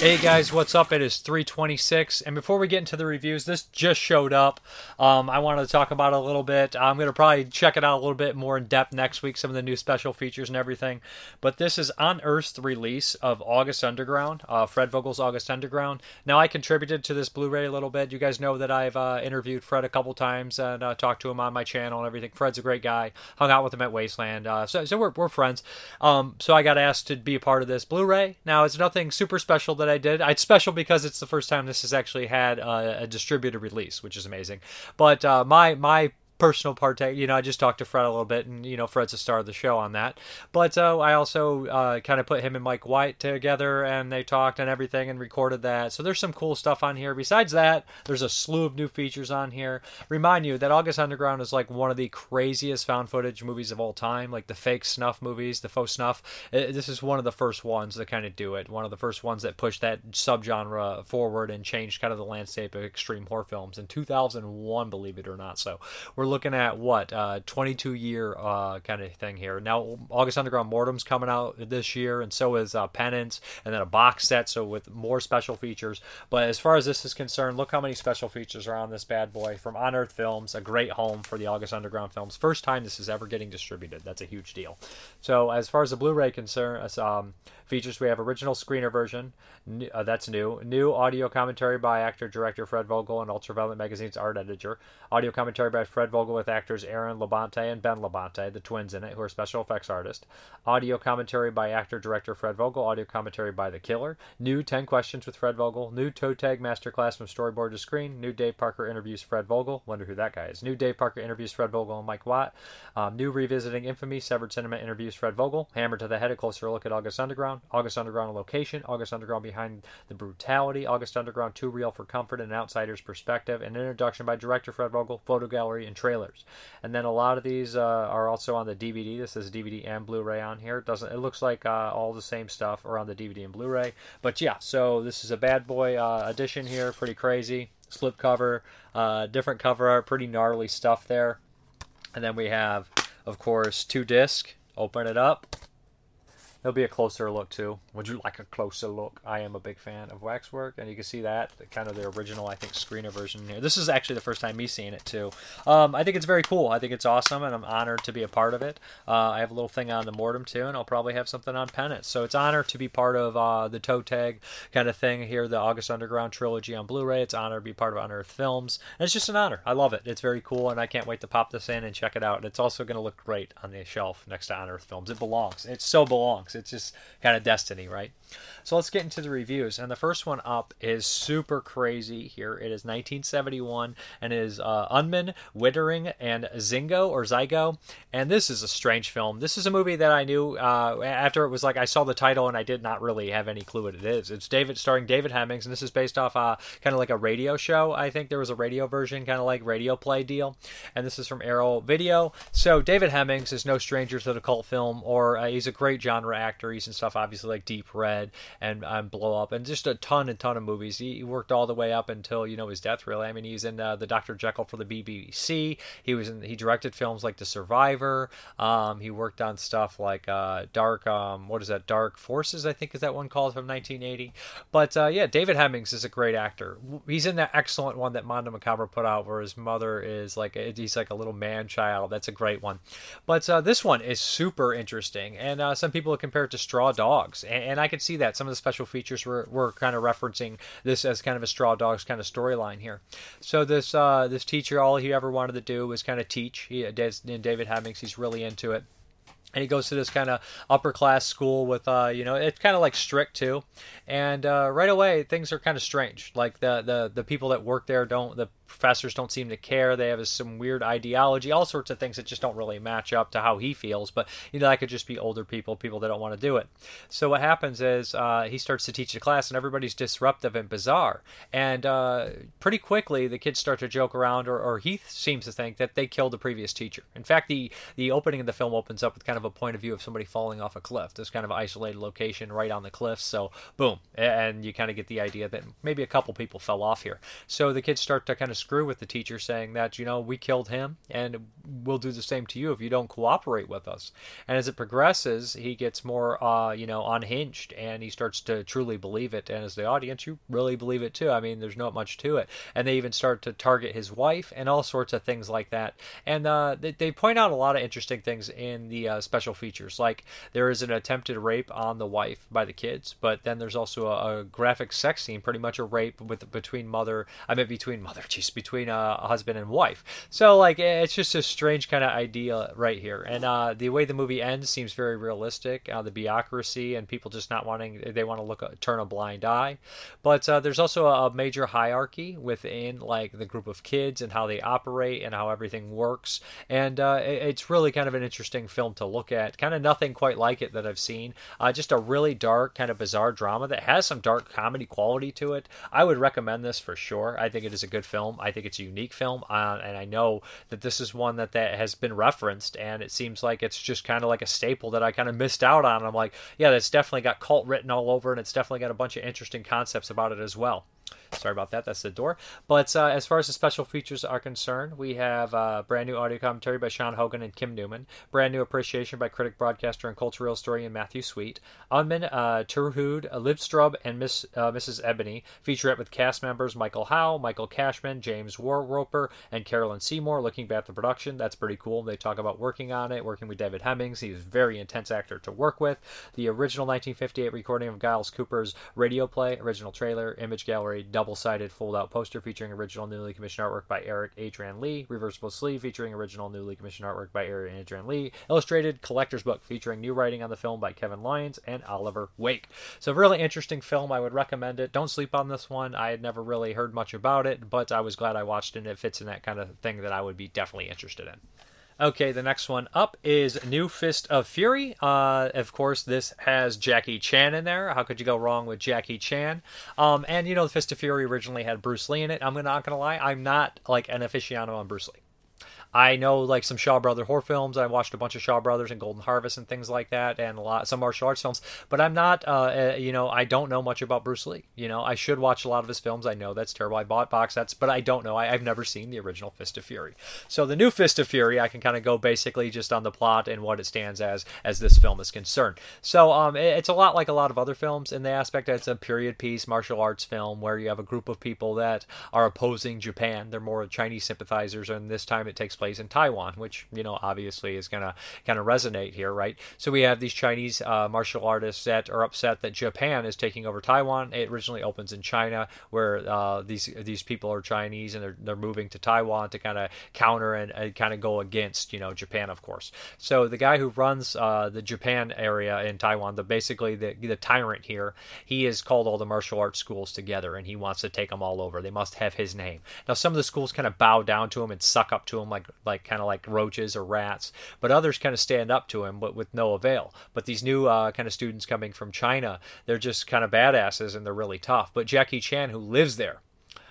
Hey guys, what's up? It is 326, and before we get into the reviews, this just showed up. Um, I wanted to talk about it a little bit. I'm going to probably check it out a little bit more in depth next week, some of the new special features and everything. But this is Unearthed release of August Underground, uh, Fred Vogel's August Underground. Now, I contributed to this Blu ray a little bit. You guys know that I've uh, interviewed Fred a couple times and uh, talked to him on my channel and everything. Fred's a great guy. Hung out with him at Wasteland. Uh, so, so we're, we're friends. Um, so I got asked to be a part of this Blu ray. Now, it's nothing super special that I did. It's special because it's the first time this has actually had a, a distributed release, which is amazing. But uh, my my personal partake. You know, I just talked to Fred a little bit, and you know, Fred's the star of the show on that. But uh, I also uh, kind of put him and Mike White together, and they talked and everything, and recorded that. So there's some cool stuff on here. Besides that, there's a slew of new features on here. Remind you that August Underground is like one of the craziest found footage movies of all time, like the fake snuff movies, the faux snuff. It, this is one of the first ones that kind of do it. One of the first ones that pushed that subgenre forward and changed kind of the landscape of extreme horror films in 2001, believe it or not. So we're looking at what uh, 22 year uh, kind of thing here. Now August Underground Mortem's coming out this year, and so is uh, Penance, and then a box set, so with more special features. But as far as this is concerned, look how many special features are on this bad boy from Unearthed Films, a great home for the August Underground films. First time this is ever getting distributed. That's a huge deal. So as far as the Blu-ray concern, um, features we have original screener version, uh, that's new. New audio commentary by actor director Fred Vogel and Ultraviolet Magazine's art editor. Audio commentary by Fred Vogel with actors Aaron Labonte and Ben Labonte, the twins in it, who are special effects artists. Audio commentary by actor director Fred Vogel. Audio commentary by The Killer. New 10 questions with Fred Vogel. New toe tag masterclass from storyboard to screen. New Dave Parker interviews Fred Vogel. Wonder who that guy is. New Dave Parker interviews Fred Vogel and Mike Watt. Um, new revisiting infamy. Severed Cinema interviews Fred Vogel. Hammer to the head. A closer look at August Underground. August Underground location. August Underground behind the brutality. August Underground too real for comfort and an outsider's perspective. An introduction by director Fred Vogel. Photo gallery and trailers. And then a lot of these uh, are also on the DVD. This is DVD and Blu-ray on here. It doesn't it looks like uh, all the same stuff are on the DVD and Blu-ray. But yeah, so this is a bad boy uh, edition here. Pretty crazy. Slip cover, uh, different cover art, pretty gnarly stuff there. And then we have, of course, two disc. Open it up. There'll be a closer look too. Would you like a closer look? I am a big fan of waxwork, and you can see that kind of the original, I think, screener version here. This is actually the first time me seeing it too. Um, I think it's very cool. I think it's awesome, and I'm honored to be a part of it. Uh, I have a little thing on the Mortem too, and I'll probably have something on Penance. So it's honor to be part of uh, the toe tag kind of thing here, the August Underground trilogy on Blu-ray. It's honor to be part of Unearthed Films, and it's just an honor. I love it. It's very cool, and I can't wait to pop this in and check it out. And it's also going to look great on the shelf next to Unearthed Films. It belongs. It so belongs. It's just kind of destiny, right? So let's get into the reviews. And the first one up is super crazy here. It is 1971 and is uh, Unman, Wittering, and Zingo or Zygo. And this is a strange film. This is a movie that I knew uh, after it was like I saw the title and I did not really have any clue what it is. It's David starring David Hemmings, and this is based off uh, kind of like a radio show. I think there was a radio version, kind of like radio play deal. And this is from Arrow Video. So David Hemmings is no stranger to the cult film, or uh, he's a great genre actor. He's in stuff obviously like Deep Red and, and Blow Up, and just a ton and ton of movies. He, he, worked all the way up until you know his death. Really, I mean, he's in uh, the Doctor Jekyll for the BBC. He was in. He directed films like The Survivor. Um, he worked on stuff like uh, Dark. Um, what is that? Dark Forces, I think is that one called from 1980. But uh, yeah, David Hemmings is a great actor. He's in that excellent one that Mondo Macabro put out, where his mother is like he's like a little man child. That's a great one. But uh, this one is super interesting, and uh, some people compare it to Straw Dogs, and, and I could see that. Some of the special features were, were kind of referencing this as kind of a Straw Dogs kind of storyline here. So this uh, this teacher, all he ever wanted to do was kind of teach. He, David Hemmings, he's really into it. And he goes to this kind of upper class school with uh you know it's kind of like strict too. And uh, right away things are kind of strange. Like the the the people that work there don't the professors don't seem to care. They have some weird ideology, all sorts of things that just don't really match up to how he feels. But you know, that could just be older people, people that don't want to do it. So what happens is uh, he starts to teach the class, and everybody's disruptive and bizarre. And uh, pretty quickly, the kids start to joke around, or, or Heath seems to think that they killed the previous teacher. In fact, the the opening of the film opens up with kind of a point of view of somebody falling off a cliff. This kind of isolated location right on the cliff. So boom, and you kind of get the idea that maybe a couple people fell off here. So the kids start to kind of screw with the teacher, saying that you know we killed him and we'll do the same to you if you don't cooperate with us. And as it progresses, he gets more uh, you know unhinged and he starts to truly believe it. And as the audience, you really believe it too. I mean, there's not much to it. And they even start to target his wife and all sorts of things like that. And uh, they, they, point out a lot of interesting things in the uh, special features, like there is an attempted rape on the wife by the kids, but then there's also a, a graphic sex scene, pretty much a rape with between mother, I mean between mother, jeez, between uh, a husband and wife. So like it's just a strange kind of idea right here, and uh, the way the movie ends seems very realistic. Uh, the bureaucracy and people just not wanting, they want to look turn a blind eye. But uh, there's also a major hierarchy within like the group of kids and how they operate and how everything works, and uh, it's really kind of an interesting film to look at. Kind of nothing quite like it that I've seen. Uh, just a really dark, kind of bizarre drama that has some dark comedy quality to it. I would recommend this for sure. I think it is a good film. I think it's a unique film, uh, and I know that this is one that that has been referenced, and it seems like it's just kind of like a staple that I kind of missed out on. I'm like, yeah, that's definitely got cult written all over, and it's definitely got a bunch of interesting concepts about it as well. Sorry about that. That's the door. But uh, as far as the special features are concerned, we have uh, brand new audio commentary by Sean Hogan and Kim Newman, brand new appreciation by critic, broadcaster, and cultural historian Matthew Sweet, Unman, uh, Terhew, Lipstrob, and Miss uh, Mrs. Ebony, featurette with cast members Michael Howe, Michael Cashman, James Wardroper, and Carolyn Seymour. Looking back at the production, that's pretty cool. They talk about working on it, working with David Hemmings. He's a very intense actor to work with. The original 1958 recording of Giles Cooper's radio play, original trailer, image gallery, double sided fold out poster featuring original newly commissioned artwork by Eric Adrian Lee, reversible sleeve featuring original newly commissioned artwork by Eric Adrian Lee, illustrated collector's book featuring new writing on the film by Kevin Lyons and Oliver Wake. So, really interesting film. I would recommend it. Don't sleep on this one. I had never really heard much about it, but I was glad I watched it and it fits in that kind of thing that I would be definitely interested in. Okay, the next one up is New Fist of Fury. Uh, of course, this has Jackie Chan in there. How could you go wrong with Jackie Chan? Um, and you know, the Fist of Fury originally had Bruce Lee in it. I'm not gonna lie, I'm not like an aficionado on Bruce Lee. I know like some Shaw Brother horror films. I watched a bunch of Shaw Brothers and Golden Harvest and things like that, and a lot some martial arts films. But I'm not, uh, uh, you know, I don't know much about Bruce Lee. You know, I should watch a lot of his films. I know that's terrible. I bought box sets, but I don't know. I, have never seen the original Fist of Fury. So the new Fist of Fury, I can kind of go basically just on the plot and what it stands as as this film is concerned. So um, it, it's a lot like a lot of other films in the aspect that it's a period piece martial arts film where you have a group of people that are opposing Japan. They're more Chinese sympathizers, and this time it takes place in Taiwan which you know obviously is to kind of resonate here, right? So we have these Chinese uh, martial artists that are upset that Japan is taking over Taiwan. It originally opens in China, where uh, these these people are Chinese and they're they're moving to Taiwan to kind of counter and, and kind of go against you know Japan, of course. So the guy who runs uh, the Japan area in Taiwan, the basically the the tyrant here, he has called all the martial arts schools together and he wants to take them all over. They must have his name. Now some of the schools kind of bow down to him and suck up to him like like kind of like roaches or rats, but others kind of stand up to him, but with no avail. But these new uh, kind of students coming from China, they're just kind of badasses and they're really tough. But Jackie Chan, who lives there,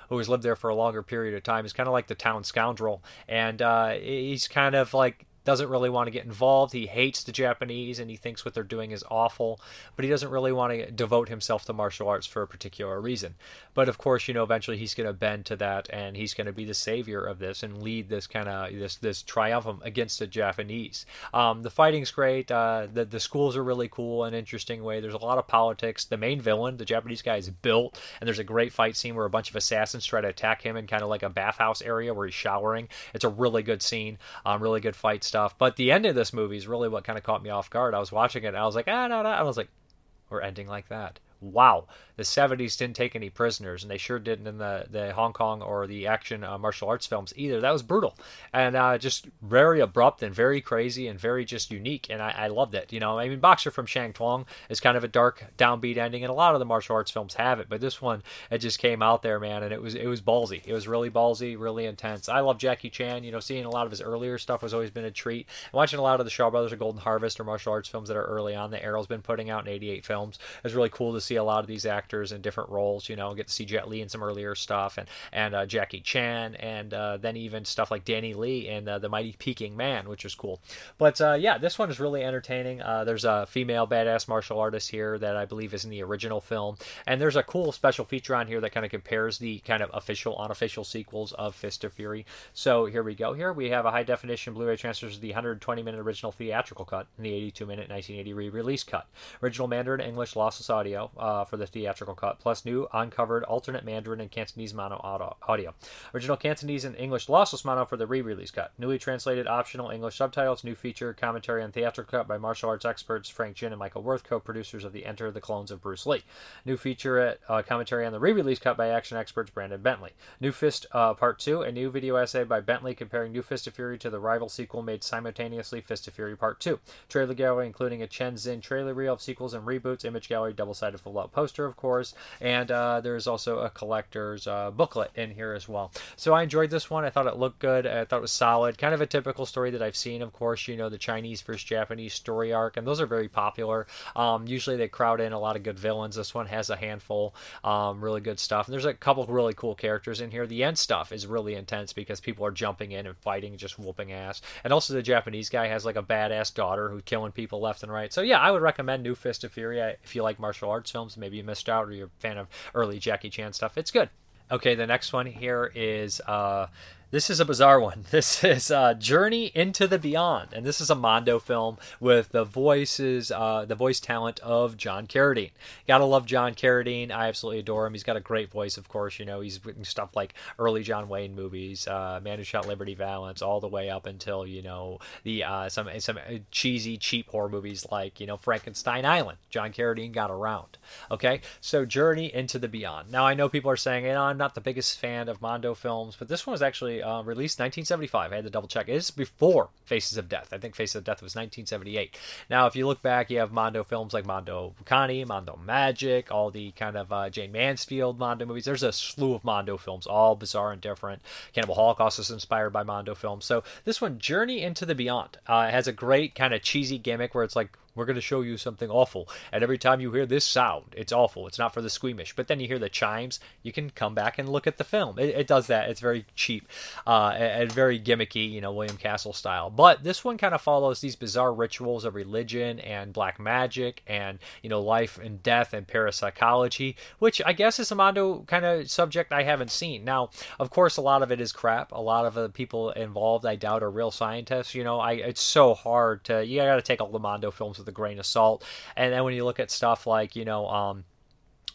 who has lived there for a longer period of time, is kind of like the town scoundrel, and uh, he's kind of like doesn't really want to get involved. He hates the Japanese and he thinks what they're doing is awful, but he doesn't really want to devote himself to martial arts for a particular reason. But of course, you know, eventually he's going to bend to that and he's going to be the savior of this and lead this kind of this this triumphum against the Japanese. Um, the fighting's great. Uh, the the schools are really cool and interesting way. There's a lot of politics. The main villain, the Japanese guy, is built, and there's a great fight scene where a bunch of assassins try to attack him in kind of like a bathhouse area where he's showering. It's a really good scene. Um, really good fight stuff stuff. But the end of this movie is really what kind of caught me off guard. I was watching it and I was like, ah, no, no. I was like, we're ending like that wow, the 70s didn't take any prisoners, and they sure didn't in the, the Hong Kong or the action uh, martial arts films either. That was brutal and uh, just very abrupt and very crazy and very just unique, and I, I loved it. You know, I mean, Boxer from Shantung is kind of a dark, downbeat ending, and a lot of the martial arts films have it, but this one, it just came out there, man, and it was it was ballsy. It was really ballsy, really intense. I love Jackie Chan. You know, seeing a lot of his earlier stuff has always been a treat. Watching a lot of the Shaw Brothers or Golden Harvest or martial arts films that are early on that Arrow's been putting out in 88 films is really cool to see see a lot of these actors in different roles. You know, get to see Jet Li in some earlier stuff, and and uh, Jackie Chan, and uh, then even stuff like Danny Lee in uh, The Mighty Peking Man, which is cool. But uh, yeah, this one is really entertaining. Uh, there's a female badass martial artist here that I believe is in the original film, and there's a cool special feature on here that kind of compares the kind of official unofficial sequels of Fist of Fury. So here we go. Here we have a high definition Blu-ray transfers of the 120 minute original theatrical cut and the 82 minute 1980 re-release cut. Original Mandarin English lossless audio uh, for the theatrical cut, plus new uncovered alternate Mandarin and Cantonese mono audio. Original Cantonese and English lossless mono for the re-release cut. Newly translated optional English subtitles. New feature commentary on theatrical cut by martial arts experts Frank Djeng and Michael Worth, co-producers of the Enter the Clones of Bruce Lee. New feature uh, commentary on the re-release cut by action experts Brandon Bentley. New Fist uh, Part 2, a new video essay by Bentley comparing New Fist of Fury to the rival sequel made simultaneously, Fist of Fury Part 2. Trailer gallery including a Chen Zhen trailer reel of sequels and reboots, image gallery, double-sided full-out poster, of course, and uh, there's also a collector's uh, booklet in here as well. So I enjoyed this one. I thought it looked good. I thought it was solid. Kind of a typical story that I've seen, of course. You know, the Chinese versus Japanese story arc, and those are very popular. Um, usually they crowd in a lot of good villains. This one has a handful, um, really good stuff. And there's a couple really cool characters in here. The end stuff is really intense because people are jumping in and fighting, just whooping ass. And also the Japanese guy has like a badass daughter who's killing people left and right. So yeah, I would recommend New Fist of Fury if you like martial arts films. Maybe you missed out or you're a fan of early Jackie Chan stuff. It's good. Okay, the next one here is uh, this is a bizarre one. This is uh, Journey into the Beyond, and this is a Mondo film with the voices, uh, the voice talent of John Carradine. Gotta love John Carradine. I absolutely adore him. He's got a great voice, of course. You know, he's written stuff like early John Wayne movies, uh, Man Who Shot Liberty Valance, all the way up until you know the uh, some some cheesy, cheap horror movies like you know Frankenstein Island. John Carradine got around. Okay, so Journey into the Beyond. Now I know people are saying, you know, I'm not the biggest fan of Mondo films, but this one was actually uh, released 1975. I had to double check. It is before Faces of Death. I think Faces of Death was 1978. Now, if you look back, you have Mondo films like Mondo Cane, Mondo Magic, all the kind of uh, Jayne Mansfield Mondo movies. There's a slew of Mondo films, all bizarre and different. Cannibal Holocaust is inspired by Mondo films. So this one, Journey into the Beyond, uh, has a great kind of cheesy gimmick where it's like we're going to show you something awful. And every time you hear this sound, it's awful. It's not for the squeamish. But then you hear the chimes, you can come back and look at the film. It, it does that. It's very cheap uh, and very gimmicky, you know, William Castle style. But this one kind of follows these bizarre rituals of religion and black magic and, you know, life and death and parapsychology, which I guess is a Mondo kind of subject I haven't seen. Now, of course, a lot of it is crap. A lot of the people involved, I doubt, are real scientists. You know, I it's so hard to, you got to take all the Mondo films with a grain of salt. And then when you look at stuff like, you know, um,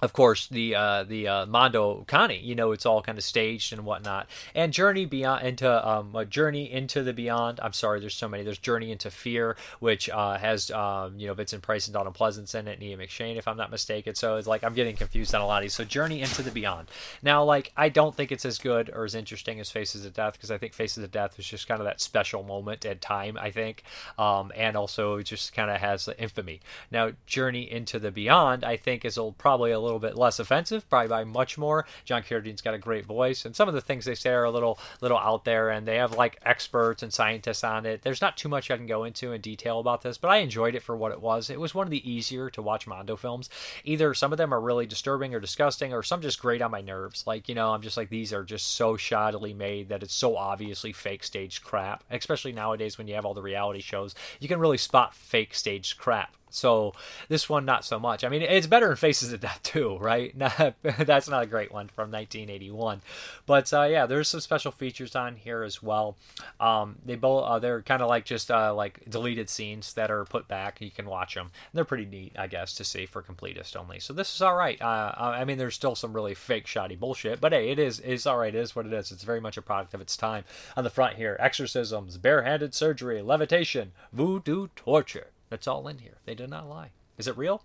of course, the uh, the uh, Mondo Cane, you know, it's all kind of staged and whatnot. And Journey Beyond into um, Journey into the Beyond. I'm sorry, there's so many. There's Journey into Fear, which uh, has um, you know Vincent Price and Donald Pleasence in it, and Ian McShane, if I'm not mistaken. So it's like I'm getting confused on a lot of these. So Journey into the Beyond. Now, like I don't think it's as good or as interesting as Faces of Death because I think Faces of Death was just kind of that special moment in time. I think, um, and also it just kind of has the infamy. Now, Journey into the Beyond, I think is probably a little bit less offensive, probably by much more. John Carradine's got a great voice, and some of the things they say are a little little out there, and they have like experts and scientists on it. There's not too much I can go into in detail about this, but I enjoyed it for what it was. It was one of the easier to watch Mondo films. Either some of them are really disturbing or disgusting, or some just great on my nerves. Like you know, I'm just like these are just so shoddily made that it's so obviously fake staged crap. Especially nowadays when you have all the reality shows, you can really spot fake staged crap so this one, not so much. I mean, it's better in Faces of Death too, right? that's not a great one from 1981, but uh, yeah, there's some special features on here as well. Um, they both uh, they're kind of like just uh, like deleted scenes that are put back. You can watch them. They're pretty neat, I guess, to see for completist only. So this is all right. Uh, I mean, there's still some really fake shoddy bullshit, but hey, it is it's all right. It is what it is. It's very much a product of its time. On the front here, exorcisms, barehanded surgery, levitation, voodoo torture. That's all in here. They did not lie. Is it real?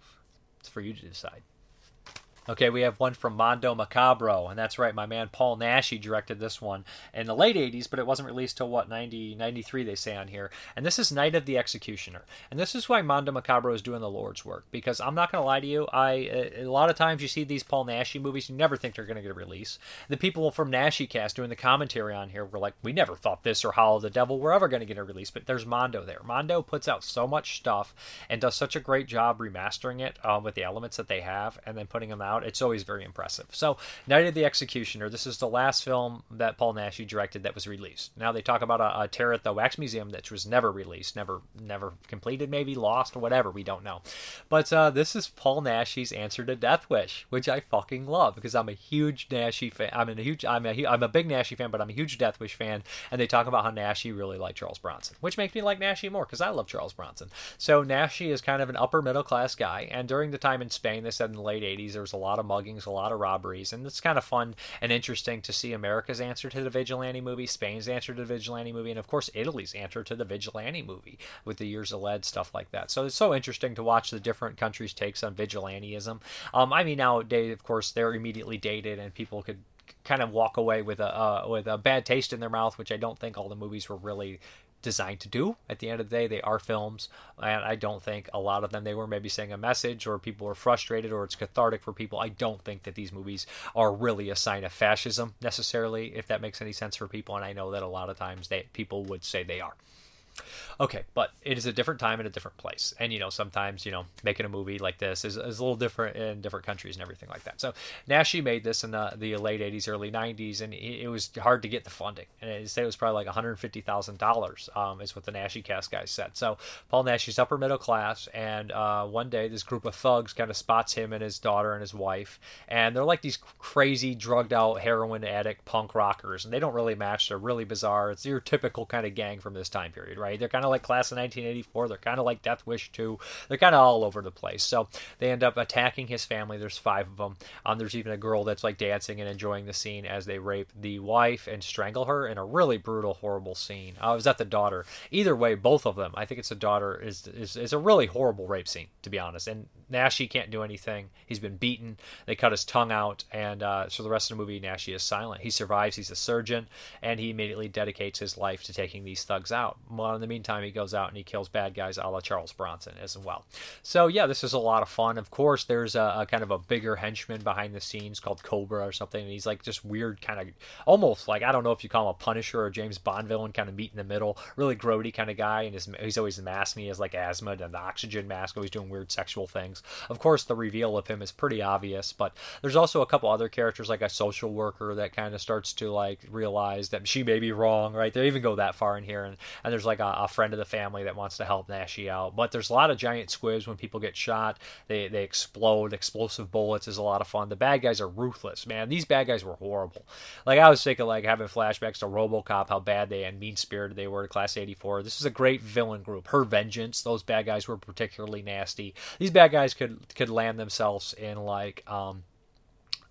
It's for you to decide. Okay, we have one from Mondo Macabro, and that's right, my man Paul Naschy directed this one in the late 80s, but it wasn't released till what, 90, 93, they say on here. And this is Night of the Executioner. And this is why Mondo Macabro is doing the Lord's work, because I'm not going to lie to you, I a lot of times you see these Paul Naschy movies, you never think they're going to get a release. The people from Naschy Cast doing the commentary on here were like, we never thought this or Howl of the Devil were ever going to get a release, but there's Mondo there. Mondo puts out so much stuff and does such a great job remastering it um, with the elements that they have and then putting them out. It's always very impressive. So, Night of the Executioner, this is the last film that Paul Naschy directed that was released. Now they talk about a, a Terror at the Wax Museum that was never released, never never completed, maybe lost whatever, we don't know. But uh, this is Paul Naschy's answer to Death Wish, which I fucking love because I'm a huge Naschy fan. I'm a huge I'm a I'm a big Naschy fan, but I'm a huge Death Wish fan, and they talk about how Naschy really liked Charles Bronson, which makes me like Naschy more because I love Charles Bronson. So Naschy is kind of an upper middle class guy, and during the time in Spain, they said in the late '80s there was a lot of muggings, a lot of robberies, and it's kind of fun and interesting to see America's answer to the vigilante movie, Spain's answer to the vigilante movie, and of course Italy's answer to the vigilante movie with the Years of Lead stuff like that. So it's so interesting to watch the different countries' takes on vigilanteism. Um, I mean, nowadays, of course, they're immediately dated, and people could kind of walk away with a uh, with a bad taste in their mouth, which I don't think all the movies were really designed to do. At the end of the day, they are films, and I don't think a lot of them they were maybe saying a message, or people are frustrated, or it's cathartic for people. I don't think that these movies are really a sign of fascism necessarily, if that makes any sense for people. And I know that a lot of times that people would say they are. Okay, but it is a different time and a different place. And, you know, sometimes, you know, making a movie like this is, is a little different in different countries and everything like that. So Naschy made this in the, the late 80s, early 90s, and it, was hard to get the funding. And they said it was probably like $150,000 um, is what the Naschy cast guys said. So Paul Naschy's upper middle class, and uh, one day this group of thugs kind of spots him and his daughter and his wife, and they're like these crazy, drugged out, heroin addict punk rockers, and they don't really match. They're really bizarre. It's your typical kind of gang from this time period, right? They're kind of like Class of 1984. They're kind of like Death Wish 2. They're kind of all over the place. So they end up attacking his family. There's five of them. Um, there's even a girl that's like dancing and enjoying the scene as they rape the wife and strangle her in a really brutal, horrible scene. Uh, was that the daughter? Either way, both of them. I think it's the daughter. Is, is is a really horrible rape scene, to be honest. And Naschy can't do anything. He's been beaten. They cut his tongue out, and uh, so the rest of the movie, Naschy is silent. He survives. He's a surgeon, and he immediately dedicates his life to taking these thugs out. Well, in the meantime, he goes out and he kills bad guys, a la Charles Bronson as well. So yeah, this is a lot of fun. Of course, there's a, a kind of a bigger henchman behind the scenes called Cobra or something, and he's like just weird, kind of almost like I don't know if you call him a Punisher or James Bond villain, kind of meet in the middle. Really grody kind of guy, and his, he's always masked. And he has like asthma and the oxygen mask, always doing weird sexual things. Of course, the reveal of him is pretty obvious, but there's also a couple other characters like a social worker that kind of starts to like realize that she may be wrong, right? They even go that far in here, and, and there's like a, a friend of the family that wants to help Naschy out. But there's a lot of giant squibs when people get shot. They they explode. Explosive bullets is a lot of fun. The bad guys are ruthless, man. These bad guys were horrible. Like I was thinking, like having flashbacks to RoboCop, how bad they and mean spirited they were. To Class 84. This is a great villain group. Her Vengeance. Those bad guys were particularly nasty. These bad guys could could land themselves in like um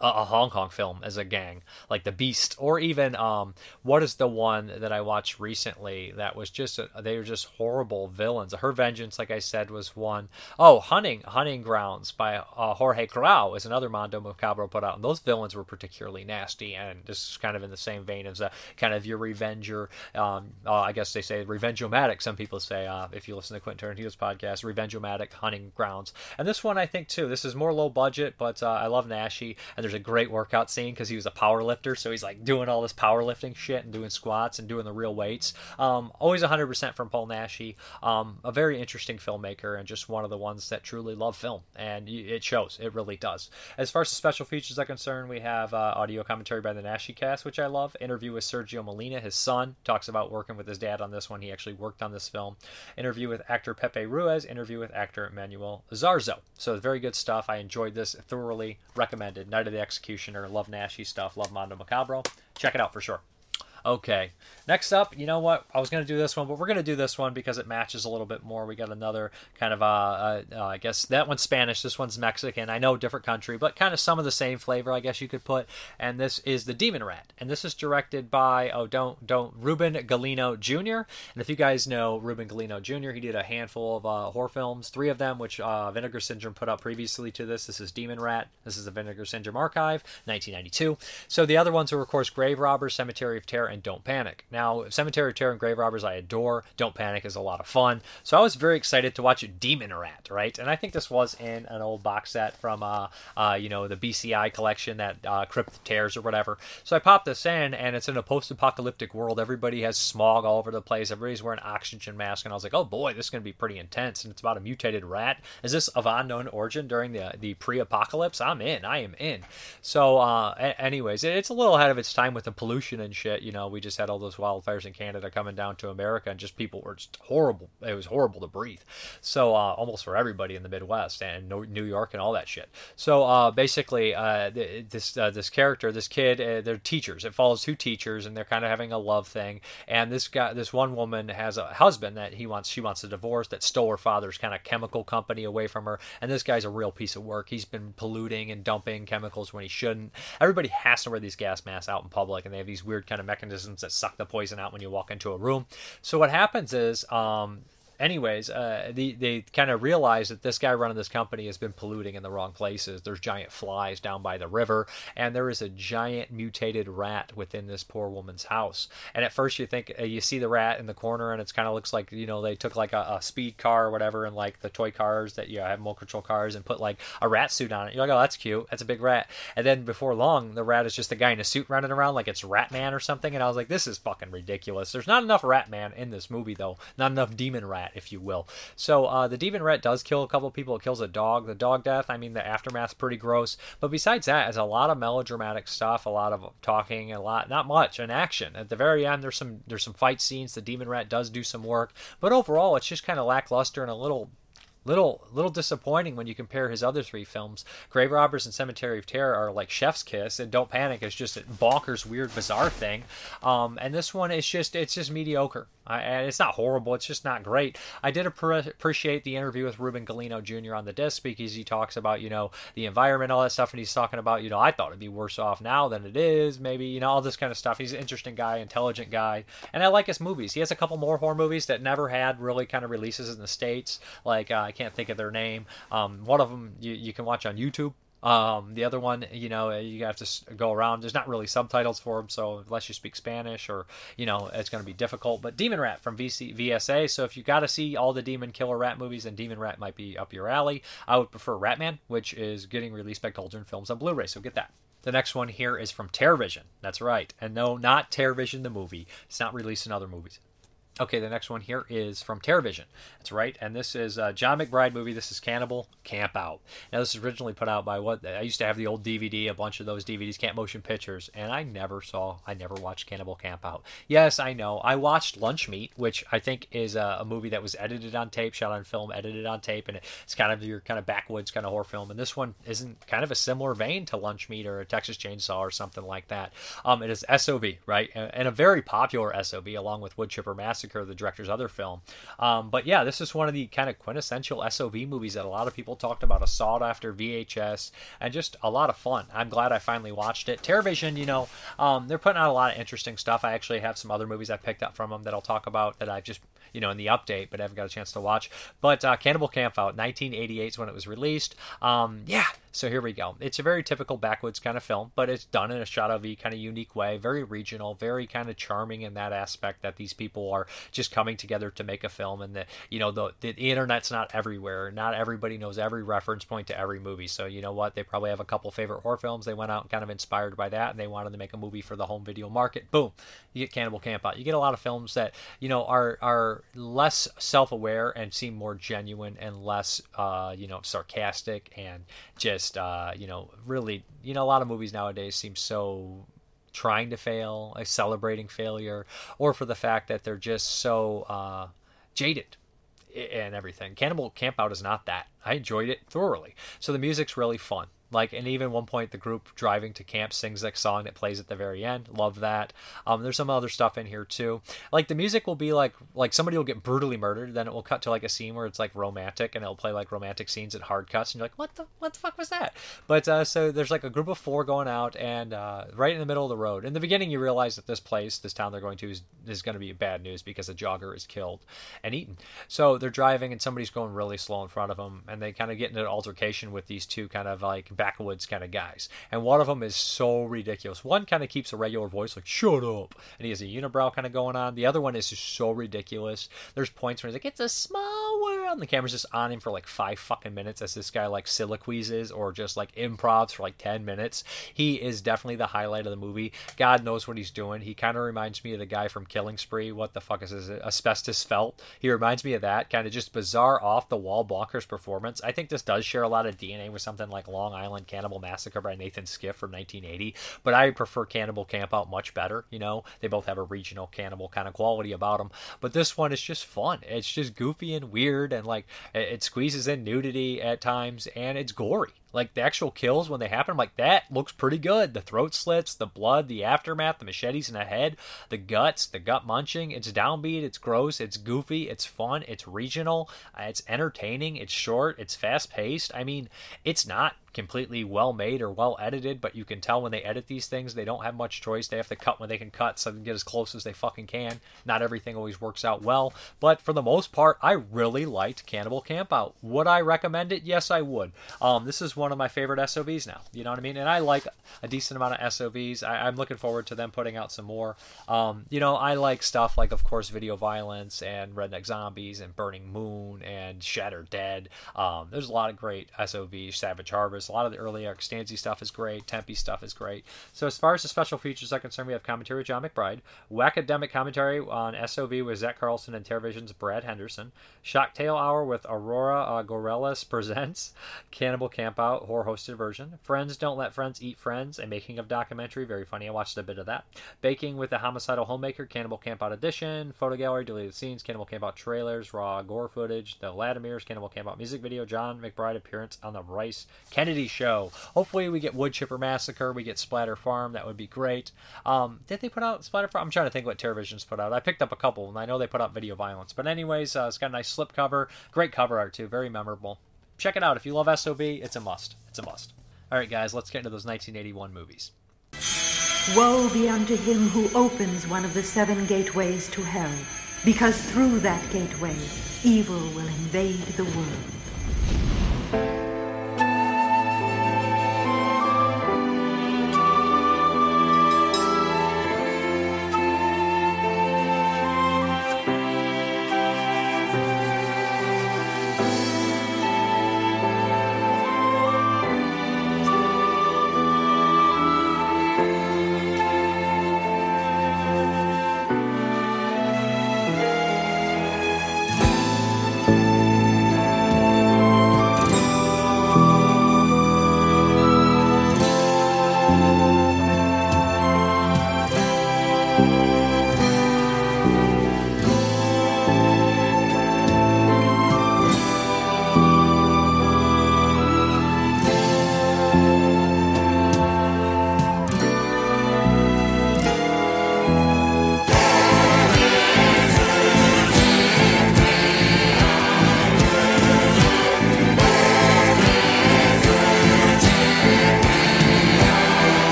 a, Hong Kong film as a gang, like The Beast, or even um, what is the one that I watched recently that was just a, they were just horrible villains. Her Vengeance, like I said, was one. Oh, Hunting Hunting Grounds by uh, Jorge Corral is another Mondo Macabro put out, and those villains were particularly nasty. And this is kind of in the same vein as a kind of your Revenger. Um, uh, I guess they say Revengeomatic. Some people say uh, if you listen to Quentin Tarantino's podcast, Revengeomatic Hunting Grounds. And this one I think too. This is more low budget, but uh, I love Naschy and there's a great workout scene because he was a power lifter, so he's like doing all this powerlifting shit and doing squats and doing the real weights. Um, always 100% from Paul Naschy. Um, a very interesting filmmaker and just one of the ones that truly love film, and it shows. It really does. As far as the special features are concerned, we have uh, audio commentary by the Naschy cast, which I love. Interview with Sergio Molina, his son, talks about working with his dad on this one. He actually worked on this film. Interview with actor Pepe Ruiz. Interview with actor Manuel Zarzo. So very good stuff. I enjoyed this thoroughly. Recommended. Night of the Executioner. Love Naschy stuff. Love Mondo Macabro. Check it out for sure. Okay. Next up, you know what? I was going to do this one, but we're going to do this one because it matches a little bit more. We got another kind of, uh, uh, uh, I guess that one's Spanish, this one's Mexican. I know different country, but kind of some of the same flavor, I guess you could put. And this is The Demon Rat. And this is directed by, oh, don't, don't, Ruben Galindo Jr. And if you guys know Ruben Galindo Jr., he did a handful of uh, horror films, three of them, which uh, Vinegar Syndrome put out previously to this. This is Demon Rat. This is the Vinegar Syndrome Archive, 1992. So the other ones are, of course, Grave Robbers, Cemetery of Terror, and Don't Panic. Now, Cemetery of Terror and Grave Robbers I adore. Don't Panic is a lot of fun. So I was very excited to watch Demon Rat, right? And I think this was in an old box set from, uh, uh, you know, the BCI collection, that uh, Crypt Terrors or whatever. So I popped this in, and it's in a post-apocalyptic world. Everybody has smog all over the place. Everybody's wearing oxygen masks, and I was like, oh boy, this is going to be pretty intense. And it's about a mutated rat. Is this of unknown origin during the the pre-apocalypse? I'm in. I am in. So, uh, anyways, it's a little ahead of its time with the pollution and shit. You know, we just had all those wildfires in Canada coming down to America, and just people were just horrible. It was horrible to breathe. So uh, almost for everybody in the Midwest and New York and all that shit. So uh, basically, uh, this uh, this character, this kid, uh, they're teachers. It follows two teachers, and they're kind of having a love thing. And this guy, this one woman has a husband that he wants. She wants a divorce that stole her father's kind of chemical company away from her. And this guy's a real piece of work. He's been polluting and dumping chemicals when he shouldn't. Everybody has to wear these gas masks out in public, and they have these weird kind of mechanisms that suck the poison out when you walk into a room. So what happens is um, anyways, uh, the, they kind of realize that this guy running this company has been polluting in the wrong places. There's giant flies down by the river, and there is a giant mutated rat within this poor woman's house. And at first, you think uh, you see the rat in the corner, and it kind of looks like you know they took like a, a, speed car or whatever, and like the toy cars that you know, have remote control cars, and put like a rat suit on it. You're like, oh, that's cute. That's a big rat. And then before long, the rat is just a guy in a suit running around like it's Ratman or something. And I was like, this is fucking ridiculous. There's not enough Ratman in this movie though. Not enough Demon Rat if you will. So uh, the demon rat does kill a couple people. It kills a dog. The dog death, I mean, the aftermath's pretty gross. But besides that, it's a lot of melodramatic stuff, a lot of talking, a lot, not much, and action. At the very end, there's some there's some fight scenes. The demon rat does do some work, but overall, it's just kind of lackluster and a little little little disappointing when you compare his other three films. Grave Robbers and Cemetery of Terror are like Chef's Kiss, and Don't Panic is just a bonkers, weird, bizarre thing. Um, and this one is just it's just mediocre. I, it's not horrible. It's just not great. I did appreciate the interview with Ruben Galindo Jr. on the Disc because he talks about you know the environment, all that stuff, and he's talking about you know I thought it'd be worse off now than it is, maybe you know all this kind of stuff. He's an interesting guy, intelligent guy, and I like his movies. He has a couple more horror movies that never had really kind of releases in the states. Like uh, I can't think of their name. Um, one of them you, you can watch on YouTube. Um, the other one, you know, you have to go around. There's not really subtitles for them, so unless you speak Spanish or, you know, it's going to be difficult. But Demon Rat from VC, VSA. So if you got to see all the Demon Killer Rat movies, then Demon Rat might be up your alley. I would prefer Ratman, which is getting released by Cauldron Films on Blu-ray. So get that. The next one here is from Terrorvision. That's right. And no, not Terrorvision the movie. It's not released in other movies. Okay, the next one here is from Terrorvision. That's right, and this is a John McBride movie. This is Cannibal Camp Out. Now, this is originally put out by what I used to have the old DVD, a bunch of those DVDs, Camp Motion Pictures, and I never saw, I never watched Cannibal Camp Out. Yes, I know. I watched Lunch Meat, which I think is a, a movie that was edited on tape, shot on film, edited on tape, and it's kind of your kind of backwoods kind of horror film. And this one isn't kind of a similar vein to Lunch Meat or a Texas Chainsaw or something like that. Um, it is SOV, right, and a very popular SOV along with Wood Chipper Massacre Massacre, the director's other film. Um, but yeah, this is one of the kind of quintessential SOV movies that a lot of people talked about. A sought after VHS and just a lot of fun. I'm glad I finally watched it. Terrorvision, you know, um, they're putting out a lot of interesting stuff. I actually have some other movies I picked up from them that I'll talk about that I've just you know in the update, but I haven't got a chance to watch. But uh, Cannibal Camp Out, 1988 is when it was released. Um, yeah, so here we go. It's a very typical backwoods kind of film, but it's done in a Shadow V kind of unique way, very regional, very kind of charming in that aspect that these people are just coming together to make a film, and the you know the the internet's not everywhere. Not everybody knows every reference point to every movie. So you know what? They probably have a couple favorite horror films. They went out and kind of inspired by that, and they wanted to make a movie for the home video market. Boom, you get Cannibal Camp Out. You get a lot of films that you know are are less self-aware and seem more genuine and less uh, you know sarcastic and just uh, you know really you know a lot of movies nowadays seem so trying to fail, like celebrating failure, or for the fact that they're just so uh, jaded and everything. Cannibal Campout is not that. I enjoyed it thoroughly. So the music's really fun. Like, and even one point, the group driving to camp sings that song that plays at the very end. Love that. Um, there's some other stuff in here too. Like the music will be like like somebody will get brutally murdered, then it will cut to like a scene where it's like romantic, and it'll play like romantic scenes at hard cuts, and you're like, what the what the fuck was that? But uh, so there's like a group of four going out, and uh, right in the middle of the road. In the beginning, you realize that this place, this town they're going to, is is going to be bad news because a jogger is killed and eaten. So they're driving, and somebody's going really slow in front of them, and they kind of get into an altercation with these two kind of like backwoods kind of guys. And one of them is so ridiculous. One kind of keeps a regular voice, like "Shut up," and he has a unibrow kind of going on. The other one is just so ridiculous. There's points where he's like, "It's a small world," and the camera's just on him for like five fucking minutes as this guy like soliloquizes or just like improvs for like ten minutes. He is definitely the highlight of the movie. God knows what he's doing. He kind of reminds me of the guy from Killing Spree. What the fuck is his asbestos felt? He reminds me of that kind of just bizarre, off the wall, bonkers performance. I think this does share a lot of DNA with something like Long Island Cannibal Massacre by Nathan Schiff from 1980, but I prefer Cannibal Campout much better. You know, they both have a regional cannibal kind of quality about them, but this one is just fun. It's just goofy and weird, and like it squeezes in nudity at times, and it's gory. Like the actual kills when they happen, I'm like that looks pretty good. The throat slits, the blood, the aftermath, the machetes in the head, the guts, the gut munching. It's downbeat, it's gross, it's goofy, it's fun, it's regional, uh, it's entertaining, it's short, it's fast paced. I mean, it's not completely well made or well edited, but you can tell when they edit these things, they don't have much choice. They have to cut when they can cut so they can get as close as they fucking can. Not everything always works out well, but for the most part, I really liked Cannibal Campout. Would I recommend it? Yes, I would. Um, this is one of my favorite SOVs now. You know what I mean? And I like a decent amount of SOVs. I, am looking forward to them putting out some more. Um, you know, I like stuff like, of course, Video Violence and Redneck Zombies and Burning Moon and Shattered Dead. Um, there's a lot of great SOVs. Savage Harvest a lot of the early Eric Stanze stuff is great. Tempe stuff is great. So as far as the special features are concerned, we have commentary with John McBride, academic commentary on SOV with Zach Carlson and TerrorVision's Brad Henderson, Shocktail Hour with Aurora uh, presents Cannibal Campout horror hosted version, Friends Don't Let Friends Eat Friends, a making of documentary, very funny. I watched a bit of that. Baking with the Homicidal Homemaker, Cannibal Campout edition, photo gallery, deleted scenes, Cannibal Campout trailers, raw gore footage, the Latimers, Cannibal Campout music video, John McBride appearance on the Rice Kennedy show. Hopefully, we get Wood Chipper Massacre, we get Splatter Farm. That would be great. Um, did they put out Splatter Farm? I'm trying to think what TerrorVision's put out. I picked up a couple, and I know they put out Video Violence. But anyways, uh, it's got a nice slip cover, great cover art too, very memorable. Check it out if you love SOB, It's a must. It's a must. All right, guys, let's get into those 1981 movies. Woe be unto him who opens one of the seven gateways to hell, because through that gateway evil will invade the world.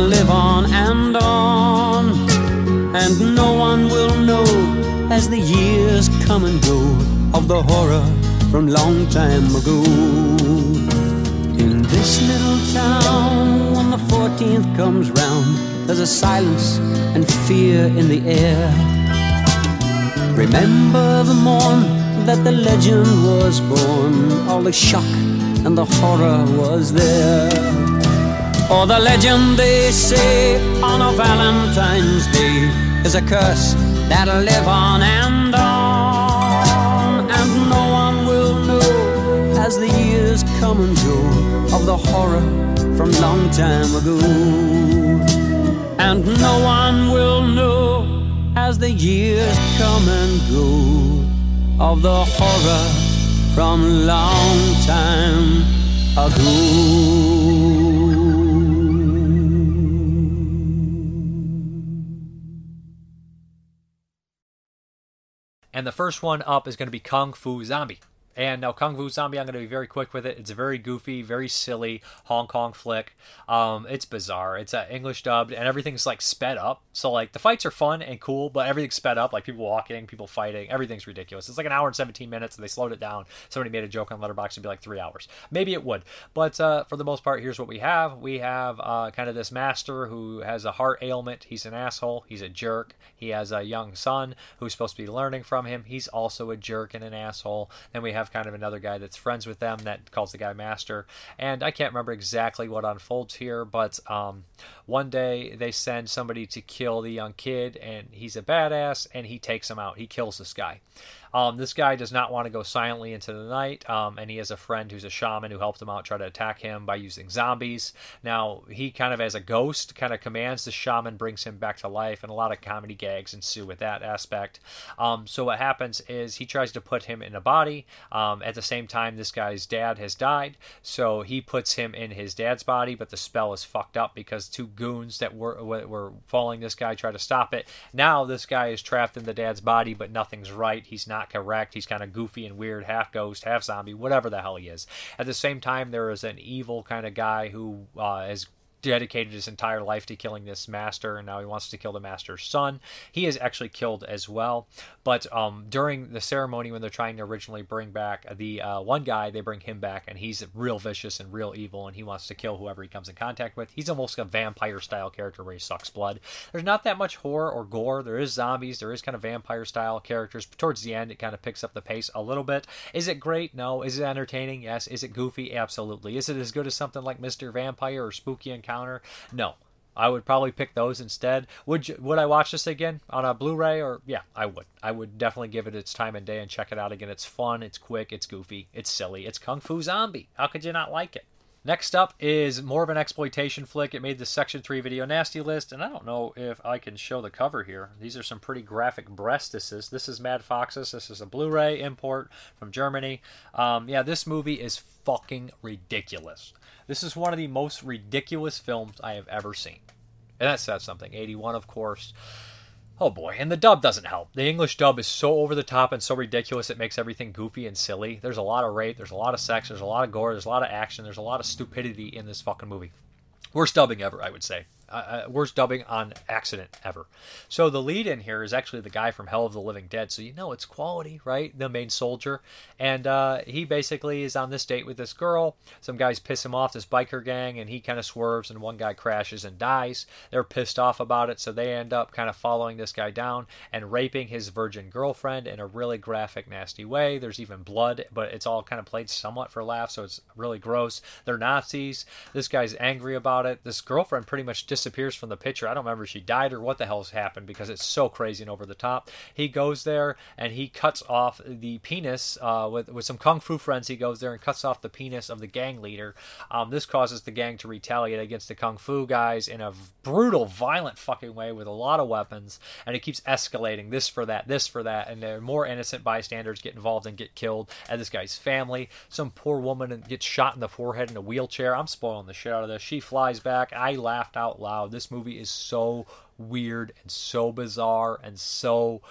Live on and on. And no one will know as the years come and go of the horror from long time ago. In this little town, when the 14th comes round, there's a silence and fear in the air. Remember the morn that the legend was born, all the shock and the horror was there. Or the legend they say on a Valentine's Day is a curse that'll live on and on, and no one will know as the years come and go of the horror from long time ago. And no one will know as the years come and go of the horror from long time ago. And the first one up is going to be Kung Fu Zombie. And now Kung Fu Zombie, I'm going to be very quick with it. It's a very goofy, very silly Hong Kong flick. Um, it's bizarre. It's uh, English dubbed, and everything's like sped up. So like the fights are fun and cool, but everything's sped up. Like people walking, people fighting, everything's ridiculous. It's like an hour and 17 minutes, and they slowed it down. Somebody made a joke on Letterboxd it'd be like three hours. Maybe it would, but uh, for the most part, here's what we have. We have uh, kind of this master who has a heart ailment. He's an asshole. He's a jerk. He has a young son who's supposed to be learning from him. He's also a jerk and an asshole. Then we have kind of another guy that's friends with them that calls the guy master. And I can't remember exactly what unfolds here, but um, one day they send somebody to kill the young kid, and he's a badass, and he takes him out. He kills this guy. Um, this guy does not want to go silently into the night, um, and he has a friend who's a shaman who helped him out try to attack him by using zombies. Now, he kind of, as a ghost, kind of commands the shaman, brings him back to life, and a lot of comedy gags ensue with that aspect. Um, so, what happens is he tries to put him in a body. Um, at the same time, this guy's dad has died, so he puts him in his dad's body, but the spell is fucked up because two goons that were, were following this guy try to stop it. Now, this guy is trapped in the dad's body, but nothing's right. He's not correct. He's kind of goofy and weird, half ghost, half zombie, whatever the hell he is. At the same time, there is an evil kind of guy who uh, is dedicated his entire life to killing this master, and now he wants to kill the master's son. He is actually killed as well. But um, during the ceremony, when they're trying to originally bring back the uh, one guy, they bring him back, and he's real vicious and real evil, and he wants to kill whoever he comes in contact with. He's almost a vampire style character where he sucks blood. There's not that much horror or gore. There is zombies. There is kind of vampire style characters. But towards the end, it kind of picks up the pace a little bit. Is it great? No. Is it entertaining? Yes. Is it goofy? Absolutely. Is it as good as something like Mr. Vampire or Spooky No. I would probably pick those instead. Would you, would I watch this again on a Blu-ray or yeah, I would. I would definitely give it its time and day and check it out again. It's fun, it's quick, it's goofy, it's silly. It's Kung Fu Zombie. How could you not like it? Next up is more of an exploitation flick. It made the Section 3 video nasty list, and I don't know if I can show the cover here. These are some pretty graphic breastises. This is Mad Foxes. This is a Blu ray import from Germany. Um, yeah, this movie is fucking ridiculous. This is one of the most ridiculous films I have ever seen. And that says something. 81, of course. Oh boy, and the dub doesn't help. The English dub is so over the top and so ridiculous it makes everything goofy and silly. There's a lot of rape, there's a lot of sex, there's a lot of gore, there's a lot of action, there's a lot of stupidity in this fucking movie. Worst dubbing ever, I would say. Uh, worst dubbing on accident ever. So the lead in here is actually the guy from Hell of the Living Dead. So you know it's quality, right? The main soldier, and uh, he basically is on this date with this girl. Some guys piss him off, this biker gang, and he kind of swerves, and one guy crashes and dies. They're pissed off about it, so they end up kind of following this guy down and raping his virgin girlfriend in a really graphic, nasty way. There's even blood, but it's all kind of played somewhat for laughs, so it's really gross. They're Nazis. This guy's angry about it. This girlfriend pretty much dis disappears from the picture. I don't remember if she died or what the hell's happened because it's so crazy and over the top. He goes there and he cuts off the penis uh, with with some kung fu friends. He goes there and cuts off the penis of the gang leader. Um, this causes the gang to retaliate against the kung fu guys in a brutal, violent fucking way with a lot of weapons, and it keeps escalating. This for that, this for that, and more innocent bystanders get involved and get killed. And this guy's family, some poor woman gets shot in the forehead in a wheelchair. I'm spoiling the shit out of this. She flies back. I laughed out loud. This movie is so weird and so bizarre and so